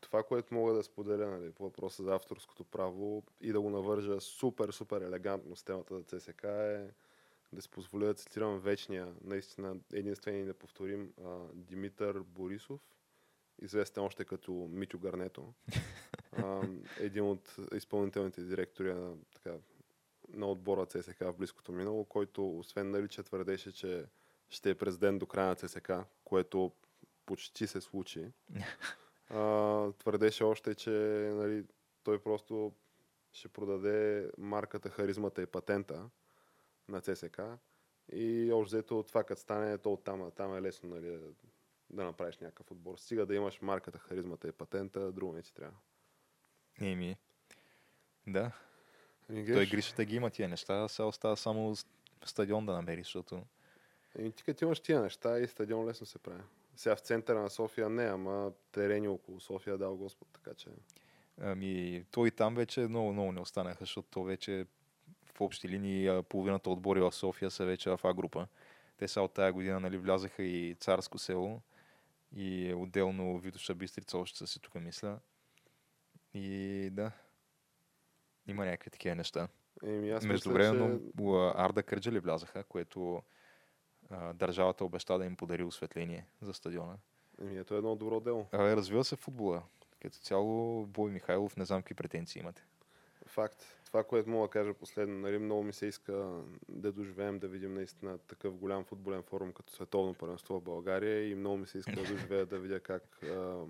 S1: това, което мога да споделя нали, по въпроса за авторското право и да го навържа супер, супер елегантно с темата за ЦСК е да си позволя да цитирам вечния, наистина единствен и неповторим а, Димитър Борисов, известен още като Мичо Гарнето, а, един от изпълнителните директори на, така, на отбора ЦСК в близкото минало, който освен нали, че твърдеше, че ще е президент до края на ЦСК, което почти се случи. а, твърдеше още, че нали, той просто ще продаде марката, харизмата и патента на ЦСК. И още взето това, като стане, то оттам, там е лесно нали, да направиш някакъв отбор. Стига да имаш марката, харизмата и патента, друго не ти трябва.
S2: Еми, да.
S1: Еми,
S2: Той Гришата ги има тия неща, сега остава само стадион да намери, защото
S1: еми, ти като имаш тия неща и стадион лесно се прави. Сега в центъра на София не, ама терени около София дал Господ, така че...
S2: ами, той и там вече много, много не останаха, защото то вече в общи линии половината отбори в София са вече в А група. Те са от тая година нали, влязаха и Царско село и отделно Витоша Бистрица още са си тук, мисля. И да, има някакви такива неща.
S1: Еми, аз
S2: Между време
S1: че...
S2: Арда Кърджали влязаха, което а, държавата обеща да им подари осветление за стадиона.
S1: Еми, ето е едно добро дело.
S2: А, развива се футбола. Като цяло Бой Михайлов, не знам какви претенции имате.
S1: Факт. Това, което мога да кажа последно, нали, много ми се иска да доживеем да видим наистина такъв голям футболен форум като световно първенство в България и много ми се иска да доживея да видя как а,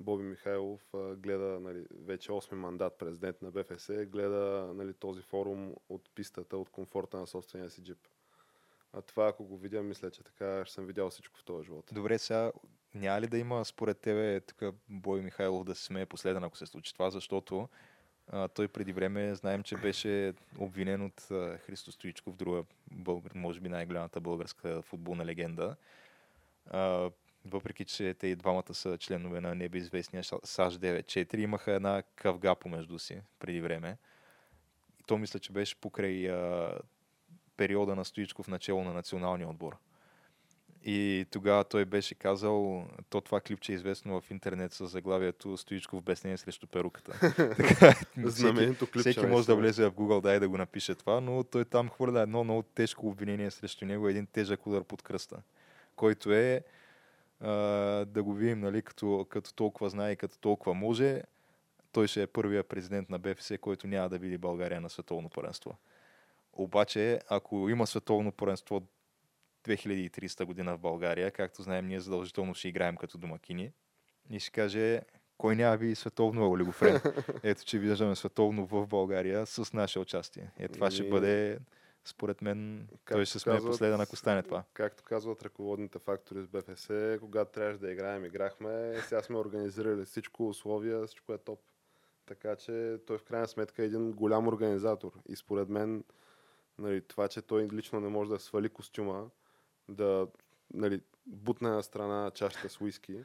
S1: Боби Михайлов а, гледа нали, вече 8 мандат президент на БФС, гледа нали, този форум от пистата, от комфорта на собствения си джип. А това, ако го видя, мисля, че така ще съм видял всичко в този живот.
S2: Добре, сега няма ли да има според тебе тук Бой Михайлов да се смее последен, ако се случи това, защото а, той преди време знаем, че беше обвинен от а, Христо Стоичков, друга българ, може би най-голямата българска футболна легенда. А, въпреки, че те и двамата са членове на небеизвестния САЩ 9-4, имаха една къвга помежду си преди време. И то мисля, че беше покрай а, периода на Стоичков начало на националния отбор. И тогава той беше казал, то това клипче е известно в интернет с заглавието Стоичков обяснение срещу перуката. така,
S1: Знаменито клипче.
S2: всеки може да влезе в Google да и да го напише това, но той там хвърля едно много тежко обвинение срещу него, един тежък удар под кръста, който е а, да го видим, нали, като, като толкова знае и като толкова може, той ще е първия президент на БФС, който няма да види България на световно първенство. Обаче, ако има световно първенство 2300 година в България, както знаем, ние задължително ще играем като домакини и ще каже, кой няма ви световно олигофрен? Ето, че виждаме световно в България с наше участие. Е, това ще
S1: Еми,
S2: бъде, според мен, той
S1: както
S2: ще се смее
S1: казват,
S2: последен, ако стане това.
S1: Както казват ръководните фактори с БФС, когато трябваше да играем, играхме. Сега сме организирали всичко, условия, всичко е топ. Така че той в крайна сметка е един голям организатор. И според мен нали, това, че той лично не може да свали костюма, да нали, бутне на страна чашата с уиски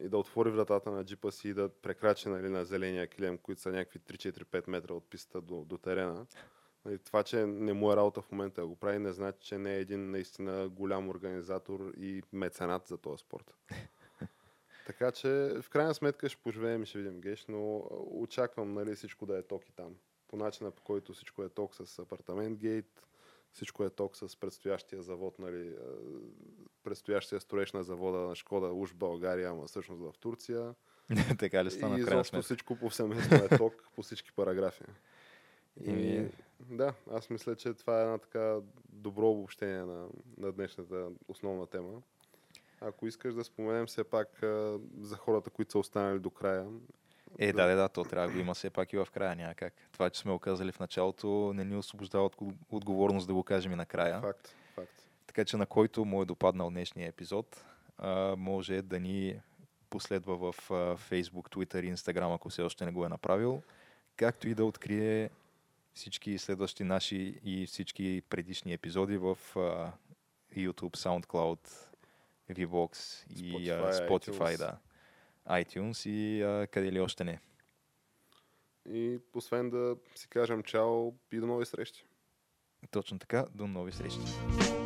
S1: и да отвори вратата на джипа си и да прекрачи нали, на зеления килем, които са някакви 3-4-5 метра от пистата до, до терена. Нали, това, че не му е работа в момента да го прави, не значи, че не е един наистина голям организатор и меценат за този спорт. Така че, в крайна сметка ще поживеем и ще видим геш, но очаквам нали, всичко да е ток и там. По начина по който всичко е ток с апартамент гейт, всичко е ток с предстоящия завод, нали, а, предстоящия строеж на завода на Шкода уж България, ама всъщност в Турция.
S2: така ли стана,
S1: и изобщо всичко повсеместно е ток по всички параграфи. И,
S2: Еми-
S1: да, аз мисля, че това е една така добро обобщение на, на днешната основна тема. Ако искаш да споменем все пак а, за хората, които са останали до края.
S2: Е, да, да, да, то трябва да го има все пак и в края, няма как. Това, че сме оказали в началото, не ни освобождава от отговорност да го кажем и накрая.
S1: Факт, факт.
S2: Така че на който му е допаднал днешния епизод, а, може да ни последва в а, Facebook, Twitter и Instagram, ако все още не го е направил, както и да открие всички следващи наши и всички предишни епизоди в а, YouTube, SoundCloud, VBOX и
S1: Spotify,
S2: Spotify,
S1: iTunes.
S2: да. iTunes и а, къде ли още не.
S1: И освен да си кажем чао и до нови срещи.
S2: Точно така, до нови срещи.